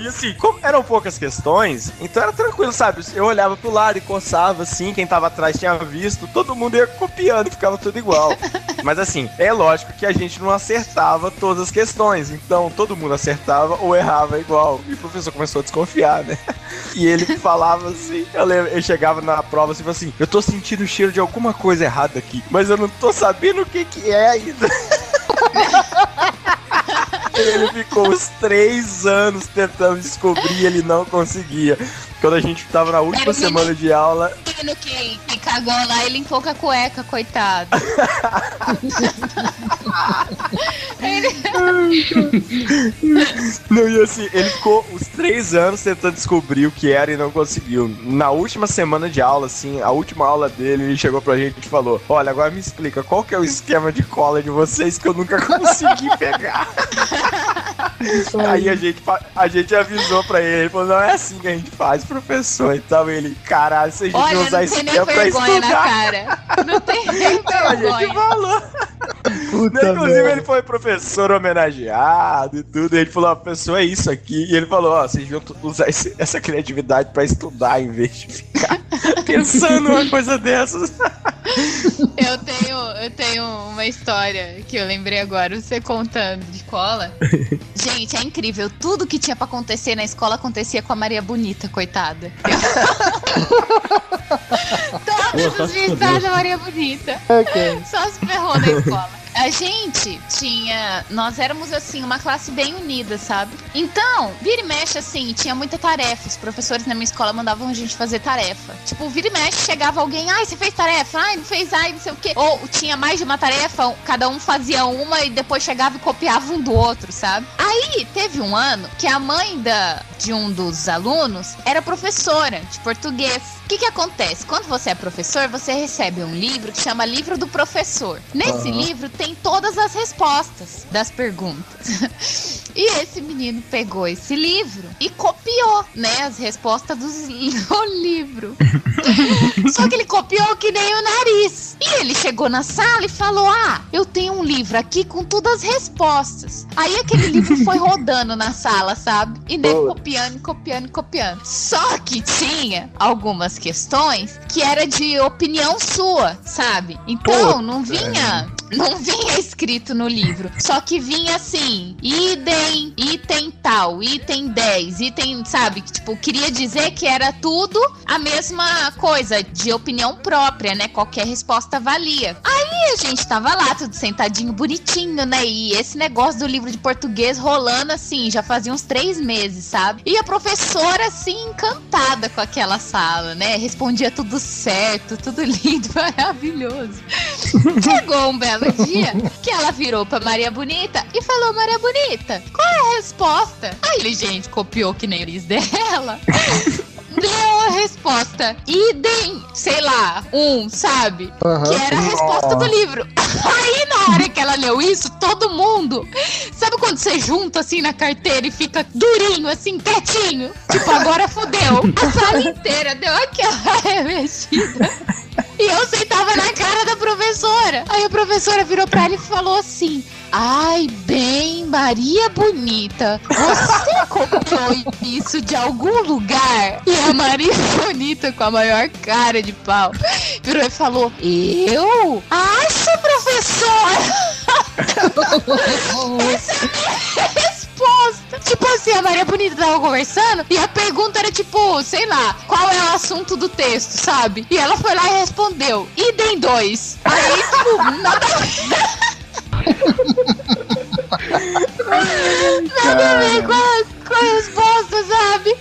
E assim, como eram poucas questões, então era tranquilo, sabe? Eu olhava pro lado e coçava assim, quem tava atrás tinha visto, todo mundo ia copiando e ficava tudo igual. Mas assim, é lógico que a gente não acertava todas as questões, então todo mundo acertava ou errava igual. E o professor começou a desconfiar, né? E ele falava assim, eu lembro, ele chegava na prova assim, falava assim, eu tô sentindo o cheiro de alguma coisa errada aqui, mas eu não tô sabendo o que que é ainda. Ele ficou uns três anos tentando descobrir ele não conseguia. Quando a gente tava na última Era semana de aula, O menino que, que cagou lá e limpou com a cueca, coitado. Ele- não e assim, ele ficou uns três anos tentando descobrir o que era e não conseguiu. Na última semana de aula, assim, a última aula dele, ele chegou pra gente e falou: Olha, agora me explica, qual que é o esquema de cola de vocês que eu nunca consegui pegar? Aí a gente, a gente avisou pra ele, ele falou, não é assim que a gente faz, professor. Então ele, caralho, vocês deviam Olha, usar não tem nem pra vergonha na estudar. cara. Não tem nem A gente vergonha. falou. Puta Inclusive, merda. ele foi professor homenageado e tudo. E ele falou: a pessoa é isso aqui. E ele falou: Ó, vocês deviam tu- usar esse- essa criatividade pra estudar em vez de ficar pensando uma coisa dessas. Eu tenho, eu tenho uma história que eu lembrei agora, você contando de escola. Gente, é incrível. Tudo que tinha pra acontecer na escola acontecia com a Maria Bonita, coitada. Todos os dias da Maria Bonita. Ok. Só se ferrou na escola. A gente tinha. Nós éramos, assim, uma classe bem unida, sabe? Então, vira e mexe, assim, tinha muita tarefa. Os professores na minha escola mandavam a gente fazer tarefa. Tipo, vira e mexe, chegava alguém, ai, você fez tarefa? Ai, não fez, ai, não sei o quê. Ou tinha mais de uma tarefa, cada um fazia uma e depois chegava e copiava um do outro, sabe? Aí teve um ano que a mãe da, de um dos alunos era professora de português. O que, que acontece? Quando você é professor, você recebe um livro que chama Livro do Professor. Nesse livro tem todas as respostas das perguntas. E esse menino pegou esse livro e copiou, né, as respostas do livro. Só que ele copiou que nem o nariz. E ele chegou na sala e falou: Ah, eu tenho um livro aqui com todas as respostas. Aí aquele livro foi rodando na sala, sabe? E nem Boa. copiando, copiando, copiando. Só que tinha algumas questões que era de opinião sua, sabe? Então não vinha. Não vinha escrito no livro. Só que vinha assim: idem, item tal, item 10, item, sabe? Que, Tipo, queria dizer que era tudo a mesma coisa, de opinião própria, né? Qualquer resposta valia. Aí a gente tava lá, tudo sentadinho, bonitinho, né? E esse negócio do livro de português rolando assim, já fazia uns três meses, sabe? E a professora, assim, encantada com aquela sala, né? Respondia tudo certo, tudo lindo, maravilhoso. Chegou um belo dia que ela virou pra Maria Bonita e falou: Maria Bonita, qual é a resposta? Aí ele, gente, copiou que nem nariz dela. Deu a resposta. Idem, sei lá, um, sabe? Aham. Que era a resposta do livro. Aí, na hora que ela leu isso, todo mundo. Sabe quando você junta assim na carteira e fica durinho, assim, quietinho? Tipo, agora fodeu. A sala inteira deu aquela revestida. E eu sentava na professora. Aí a professora virou pra ela e falou assim: Ai, bem, Maria Bonita, você copiou isso de algum lugar? E a Maria Bonita, com a maior cara de pau, virou e falou: Eu? Acho, professora! Tipo assim, a Maria Bonita tava conversando e a pergunta era tipo, sei lá, qual é o assunto do texto, sabe? E ela foi lá e respondeu, idem dois. Aí, tipo, nada Nada a ver com a, com a resposta, sabe?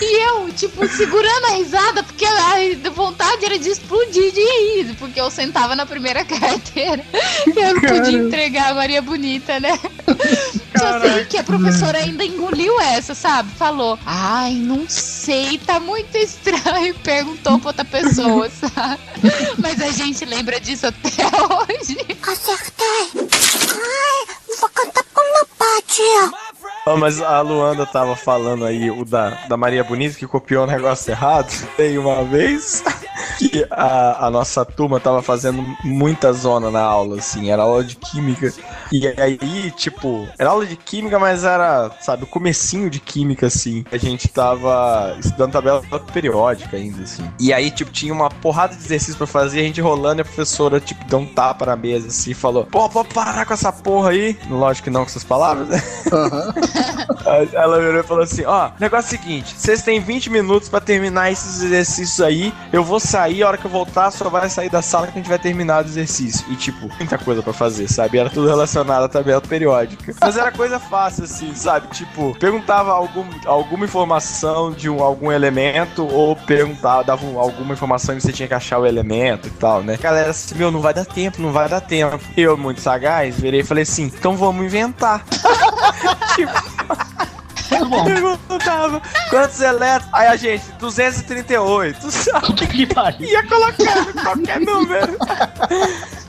E eu, tipo, segurando a risada, porque a vontade era de explodir de rir, porque eu sentava na primeira carteira e eu não podia entregar a Maria Bonita, né? Só sei que a professora ainda engoliu essa, sabe? Falou, ai, não sei, tá muito estranho. E perguntou pra outra pessoa, sabe? Mas a gente lembra disso até hoje. Acertei. Ai, vou cantar com meu pai, tia. Ó, mas a Luanda tava falando aí o da, da Maria Bonita que copiou o negócio errado. Tem uma vez que a, a nossa turma tava fazendo muita zona na aula, assim, era aula de química. E aí, tipo, era aula de química, mas era, sabe, o comecinho de química, assim. A gente tava estudando tabela periódica ainda, assim. E aí, tipo, tinha uma porrada de exercício pra fazer, a gente rolando e a professora, tipo, deu um tapa na mesa, assim, falou: Pô, pode parar com essa porra aí. Lógico que não essas palavras, né? Aí Ela virou e falou assim: Ó, negócio é o seguinte, vocês têm 20 minutos pra terminar esses exercícios aí. Eu vou sair, a hora que eu voltar, só vai sair da sala que a gente vai terminar o exercício. E, tipo, muita coisa pra fazer, sabe? Era tudo relacionado à tabela periódica. Mas era coisa fácil, assim, sabe? Tipo, perguntava algum, alguma informação de um, algum elemento, ou perguntava, dava um- alguma informação e você tinha que achar o elemento e tal, né? Galera, assim, meu, não vai dar tempo, não vai dar tempo. Eu, muito sagaz, virei e falei assim: então vamos inventar. Tá bom. Perguntava quantos elétrons. Aí a gente, 238, sabe? Que pariu. Ia colocando qualquer número.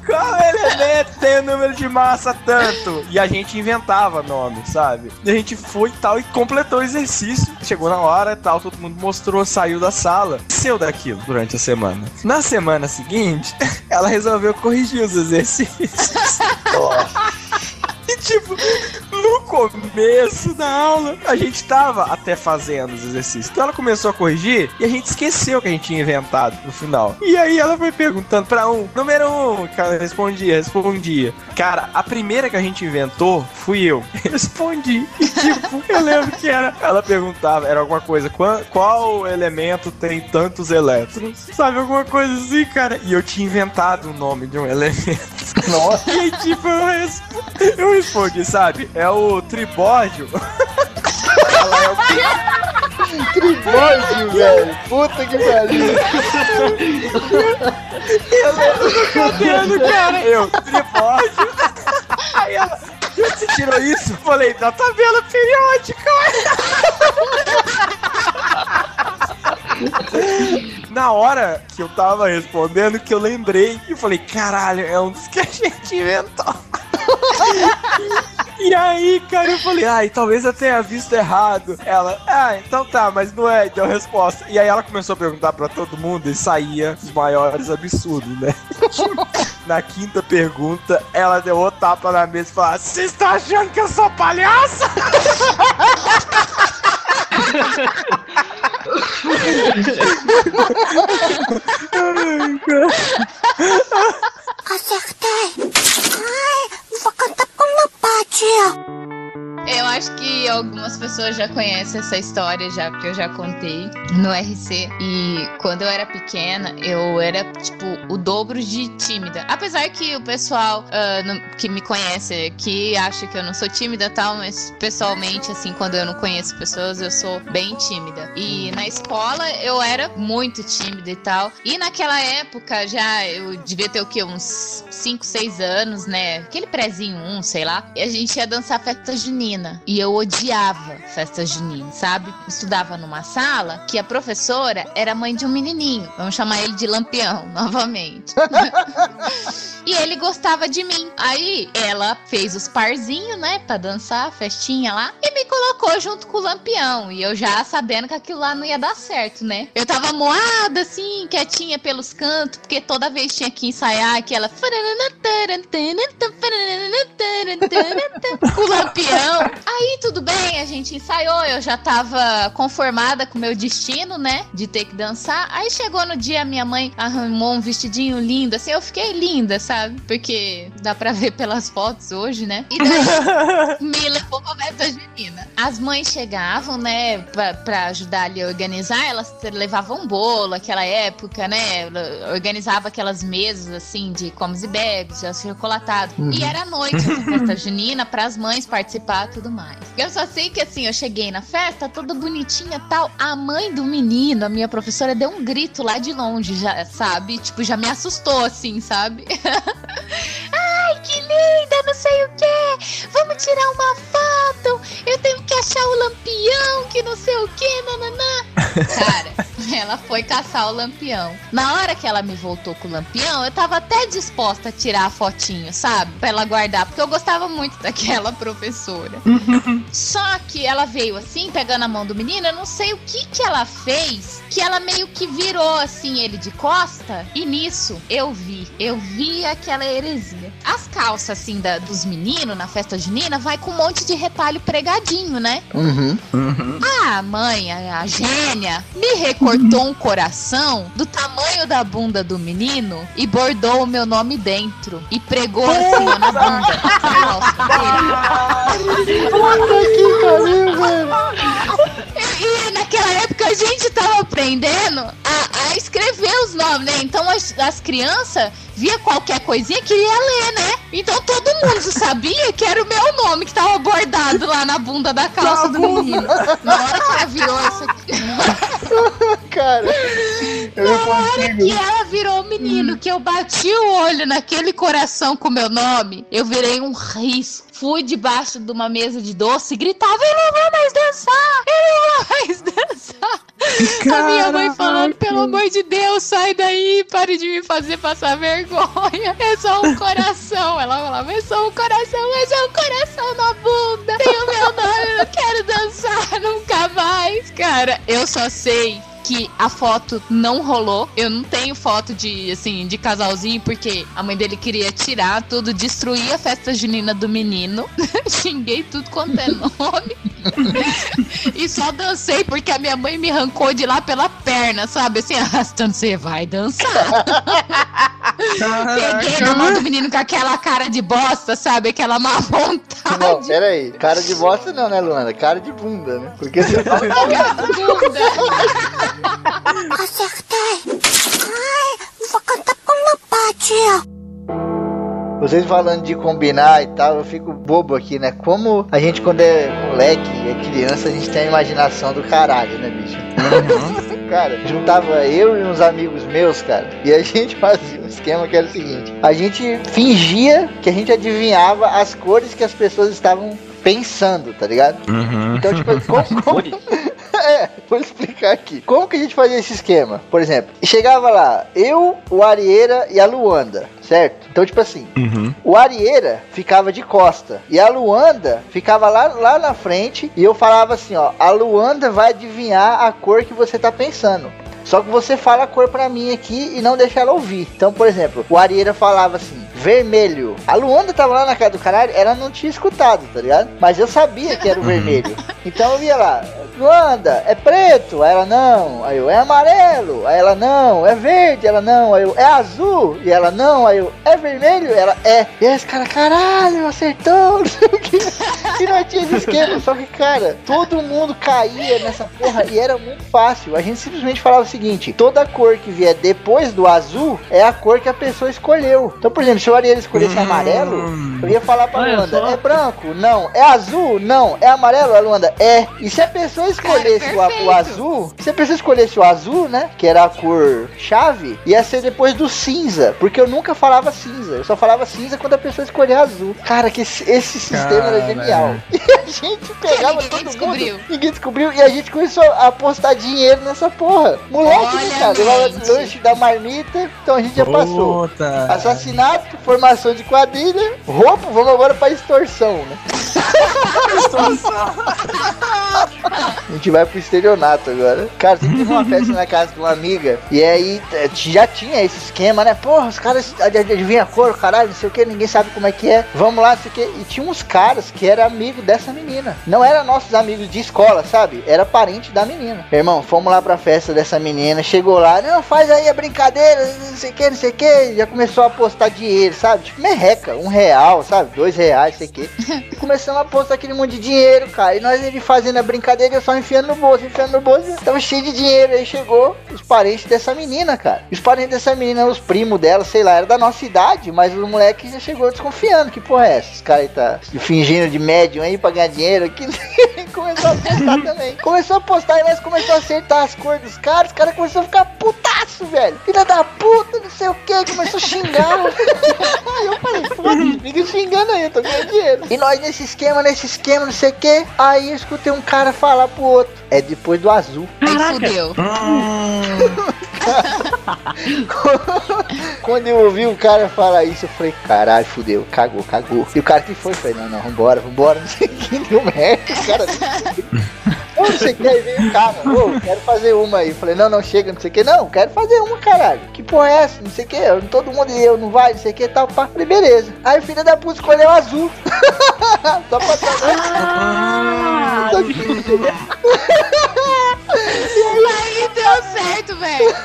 Qual elemento tem o número de massa tanto? E a gente inventava nome, sabe? E a gente foi e tal e completou o exercício. Chegou na hora e tal, todo mundo mostrou, saiu da sala. Seu daquilo durante a semana. Na semana seguinte, ela resolveu corrigir os exercícios. E tipo, no começo da aula, a gente tava até fazendo os exercícios. Então ela começou a corrigir e a gente esqueceu que a gente tinha inventado no final. E aí ela foi perguntando pra um, número um, cara, respondia, respondia. Cara, a primeira que a gente inventou fui eu. Respondi. E tipo, eu lembro que era. Ela perguntava, era alguma coisa, qual, qual elemento tem tantos elétrons? Sabe, alguma coisa assim, cara. E eu tinha inventado o nome de um elemento. Nossa. E aí, tipo, eu, resp- eu respondi, sabe? É o tribódio. Ela é o Tribódio, velho. Puta que pariu. Eu lembro do cabelo, cara. Eu, tribódio. Aí ela, você tirou isso? Eu falei, da tabela periódica. Na hora que eu tava respondendo, que eu lembrei e falei, caralho, é um dos que a gente inventou. E aí, cara, eu falei, ai, talvez eu tenha visto errado. Ela, ah, então tá, mas não é, deu resposta. E aí ela começou a perguntar pra todo mundo e saía os maiores absurdos, né? Na quinta pergunta, ela deu outro tapa na mesa e falou: Você está achando que eu sou palhaça? Acertei. Ai, vou cantar com meu pai, tia. Eu acho que algumas pessoas já conhecem essa história já, porque eu já contei no RC. E quando eu era pequena, eu era, tipo, o dobro de tímida. Apesar que o pessoal não- que me conhece aqui acha que eu não sou tímida tal, mas pessoalmente, assim, quando eu não conheço pessoas, eu sou bem tímida. E na escola eu era muito tímida e tal. E naquela época já eu devia ter o quê? Uns 5, 6 anos, né? Aquele prezinho, um, sei lá. E a gente ia dançar festa junina. E eu odiava festa junina, sabe? Estudava numa sala que a professora era mãe de um menininho. Vamos chamar ele de Lampião, novamente. E ele gostava de mim. Aí ela fez os parzinhos, né, pra dançar, festinha lá, e me colocou junto com o Lampião. E eu já sabendo que aquilo lá não ia dar certo, né? Eu tava moada, assim, quietinha pelos cantos, porque toda vez tinha que ensaiar aquela. O Lampião. Aí tudo bem, a gente ensaiou, eu já tava conformada com o meu destino, né, de ter que dançar. Aí chegou no dia, minha mãe arrumou um vestidinho lindo, assim, eu fiquei linda, sabe? Porque dá pra ver pelas fotos hoje, né? E daí me levou pra festa junina. As mães chegavam, né, pra, pra ajudar ali a organizar, elas levavam bolo, aquela época, né? Organizava aquelas mesas, assim, de comes e bebes, de chocolatado. E era à noite essa festa junina pras mães participar tudo mais. Eu só sei que, assim, eu cheguei na festa, toda bonitinha e tal. A mãe do menino, a minha professora, deu um grito lá de longe, já, sabe? Tipo, já me assustou, assim, sabe? Ai, que linda, não sei o que. Vamos tirar uma foto. Eu tenho que achar o lampião, que não sei o que, nananã. Cara, ela foi caçar o lampião. Na hora que ela me voltou com o lampião, eu tava até disposta a tirar a fotinho, sabe? Pra ela guardar, porque eu gostava muito daquela professora. Só que ela veio assim, pegando a mão do menino, eu não sei o que que ela fez, que ela meio que virou assim ele de costa, e nisso eu vi, eu vi aquela heresia. As calças assim da, dos meninos na festa junina vai com um monte de retalho pregadinho, né? Uhum. A mãe, a, a gênia, me recortou um coração do tamanho da bunda do menino e bordou o meu nome dentro. E pregou assim, ó, na bunda. Puta que pariu, velho. E, naquela época a gente tava aprendendo a, a escrever os nomes, né? Então as, as crianças via qualquer coisinha queria ler, né? Então todo mundo sabia que era o meu nome que tava bordado lá na bunda da calça do menino. Na hora que ela virou isso aqui. cara. Eu Na hora consigo. que ela virou o menino, que eu bati o olho naquele coração com meu nome, eu virei um risco. Fui debaixo de uma mesa de doce e gritava: Ele não vai mais dançar! Ele não vai mais dançar! A minha mãe falando: Pelo amor de Deus, sai daí, pare de me fazer passar vergonha. É só um coração. Ela falava: É só um coração, é só um coração na bunda. Tem o meu nome, eu não quero dançar nunca mais. Cara, eu só sei que a foto não rolou. Eu não tenho foto de, assim, de casalzinho, porque a mãe dele queria tirar tudo, destruir a festa junina do menino. Xinguei tudo quanto é nome. e só dancei porque a minha mãe me arrancou de lá pela perna, sabe? Assim, arrastando, você vai dançar. Peguei na mão do menino com aquela cara de bosta, sabe? Aquela má Não, vontade. pera aí. Cara de bosta não, né, Luana? Cara de bunda, né? Porque você fala Bunda. Acertei. Ai, vou cantar com meu pai, tia. Vocês falando de combinar e tal, eu fico bobo aqui, né? Como a gente, quando é moleque, é criança, a gente tem a imaginação do caralho, né, bicho? cara, juntava eu e uns amigos meus, cara, e a gente fazia um esquema que era o seguinte: a gente fingia que a gente adivinhava as cores que as pessoas estavam pensando, tá ligado? Então, tipo, como, como, é, vou explicar aqui. Como que a gente fazia esse esquema? Por exemplo, chegava lá, eu, o Arieira e a Luanda, certo? Então, tipo assim, o Arieira ficava de costa e a Luanda ficava lá, lá na frente e eu falava assim, ó, a Luanda vai adivinhar a cor que você tá pensando. Só que você fala a cor pra mim aqui e não deixa ela ouvir. Então, por exemplo, o Arieira falava assim, vermelho. A Luanda tava lá na casa do caralho, ela não tinha escutado, tá ligado? Mas eu sabia que era o vermelho. Então eu ia lá, Luanda, é preto? Aí ela não. Aí eu, é amarelo? Aí ela não. É verde? Ela não. Aí eu, é azul? E ela não. Aí eu, é vermelho? Ela é. E aí esse cara, caralho, acertou. Não sei o que. E nós tínhamos esquema. Só que, cara, todo mundo caía nessa porra e era muito fácil. A gente simplesmente falava o seguinte: toda cor que vier depois do azul é a cor que a pessoa escolheu. Então, por exemplo, se o Ariel escolhesse amarelo, eu ia falar pra Olha Luanda: só. é branco? Não. É azul? Não. É amarelo? A Luanda? É. E se a pessoa escolhesse o, a- o perfeito. azul, se a pessoa escolhesse o azul, né? Que era a cor chave, ia ser depois do cinza. Porque eu nunca falava cinza. Eu só falava cinza quando a pessoa escolhia azul. Cara, que esse, esse sistema era genial. E a gente pegava ninguém todo descobriu. mundo. Ninguém descobriu. E a gente começou a apostar dinheiro nessa porra. Moleque, né, Olha, cara? Levava lanche da marmita. Então a gente já passou. Puta. Assassinato, formação de quadrilha, roubo, vamos agora pra extorsão, né? A gente vai pro estelionato agora. Cara, sempre teve uma festa na casa de uma amiga. E aí eh, já tinha esse esquema, né? Porra, os caras ad- ad- adivinham a cor, caralho, não sei o que, ninguém sabe como é que é. Vamos lá, não sei o que. E tinha uns caras que era amigo dessa menina. Não eram nossos amigos de escola, sabe? Era parente da menina. Irmão, fomos lá pra festa dessa menina. Chegou lá, não, faz aí a brincadeira, não sei o que, não sei o que. Já começou a apostar dinheiro, sabe? Tipo, merreca, um real, sabe? Dois reais, sei o que. E começamos a apostar aquele monte de dinheiro, cara. E nós ele fazendo a brincadeira, eu só enfiando no bolso, enfiando no bolso. Tava cheio de dinheiro. Aí chegou os parentes dessa menina, cara. Os parentes dessa menina, os primos dela, sei lá, era da nossa idade, mas o moleque já chegou desconfiando. Que porra é essa? Os caras tá fingindo de médium aí pra ganhar dinheiro aqui. começou a apostar também. Começou a apostar e nós começamos a acertar as cores dos caras. Os caras começaram a ficar putaço, velho. Filha da puta, não sei o que. Começou a xingar. Aí eu falei, foda-se, fica xingando aí, eu tô ganhando dinheiro. E nós nesse esquema, nesse esquema, não sei o que. Aí eu escutei um cara falar pro outro. É depois do azul. Aí fudeu. Quando eu ouvi o cara falar isso, eu falei, caralho, fudeu, cagou, cagou. E o cara que foi, eu falei, não, não, vambora, vambora, não sei o que, deu merda, o cara. Ô, você quer ver o cara? Ô, quero fazer uma aí. Eu falei, não, não, chega, não sei o que. Não, quero fazer uma, caralho. Que porra é essa? Não sei o que. Todo mundo e eu não vai, não sei o que tal. Pá. Falei, beleza. Aí o filho da puta escolheu azul. Só pra Ah, Que- Aí deu certo, velho.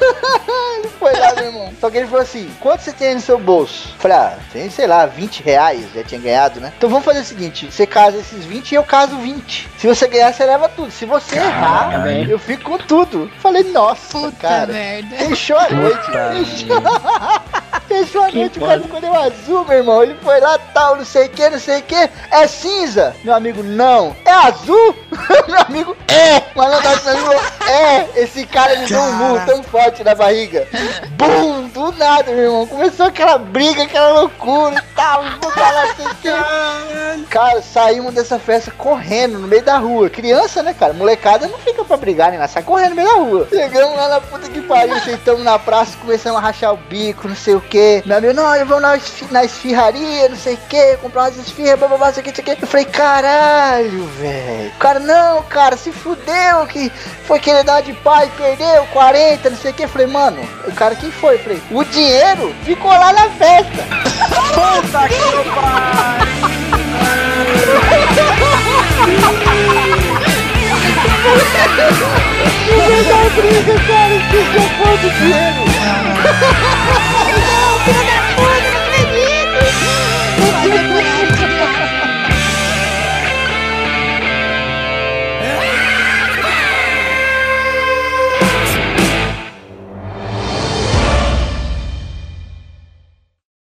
Ele foi lá, meu irmão. Só que ele falou assim: quanto você tem aí no seu bolso? Eu Falei, ah, tem, sei lá, 20 reais, já tinha ganhado, né? Então vamos fazer o seguinte: você casa esses 20 e eu caso 20. Se você ganhar, você leva tudo. Se você errar, velho. eu fico com tudo. Falei, nossa, Puta cara. merda. Fechou a noite. Fechou, Fechou a noite, o cara escolheu azul, meu irmão. Ele foi lá, tal, não sei o que, não sei o que. É cinza? Meu amigo, não. É azul? meu amigo, é! Malandragem, meu amigo, é! Esse cara me deu um murro tão forte na barriga. Bum! Do nada, meu irmão. Começou aquela briga, aquela loucura e tal. cara, saímos dessa festa correndo no meio da rua. Criança, né, cara? Molecada não fica pra brigar, nem nada. Sai correndo no meio da rua. Chegamos lá na puta que pariu, sentamos na praça, começamos a rachar o bico, não sei o que. Meu amigo, não, eu vou na, na esfirraria, não sei o que, comprar umas esfirras, blá, blá, blá, não sei o que, não sei o que. Eu falei, caralho, velho. O cara, não, cara, se fudeu, que foi querer dar de pai, perdeu 40, não sei o que. Falei, mano, o cara quem foi? Falei, o dinheiro ficou lá na festa. Puta que pariu! Não briga, cara, esqueceu o pão do dinheiro! Não, filho da puta, não acredito!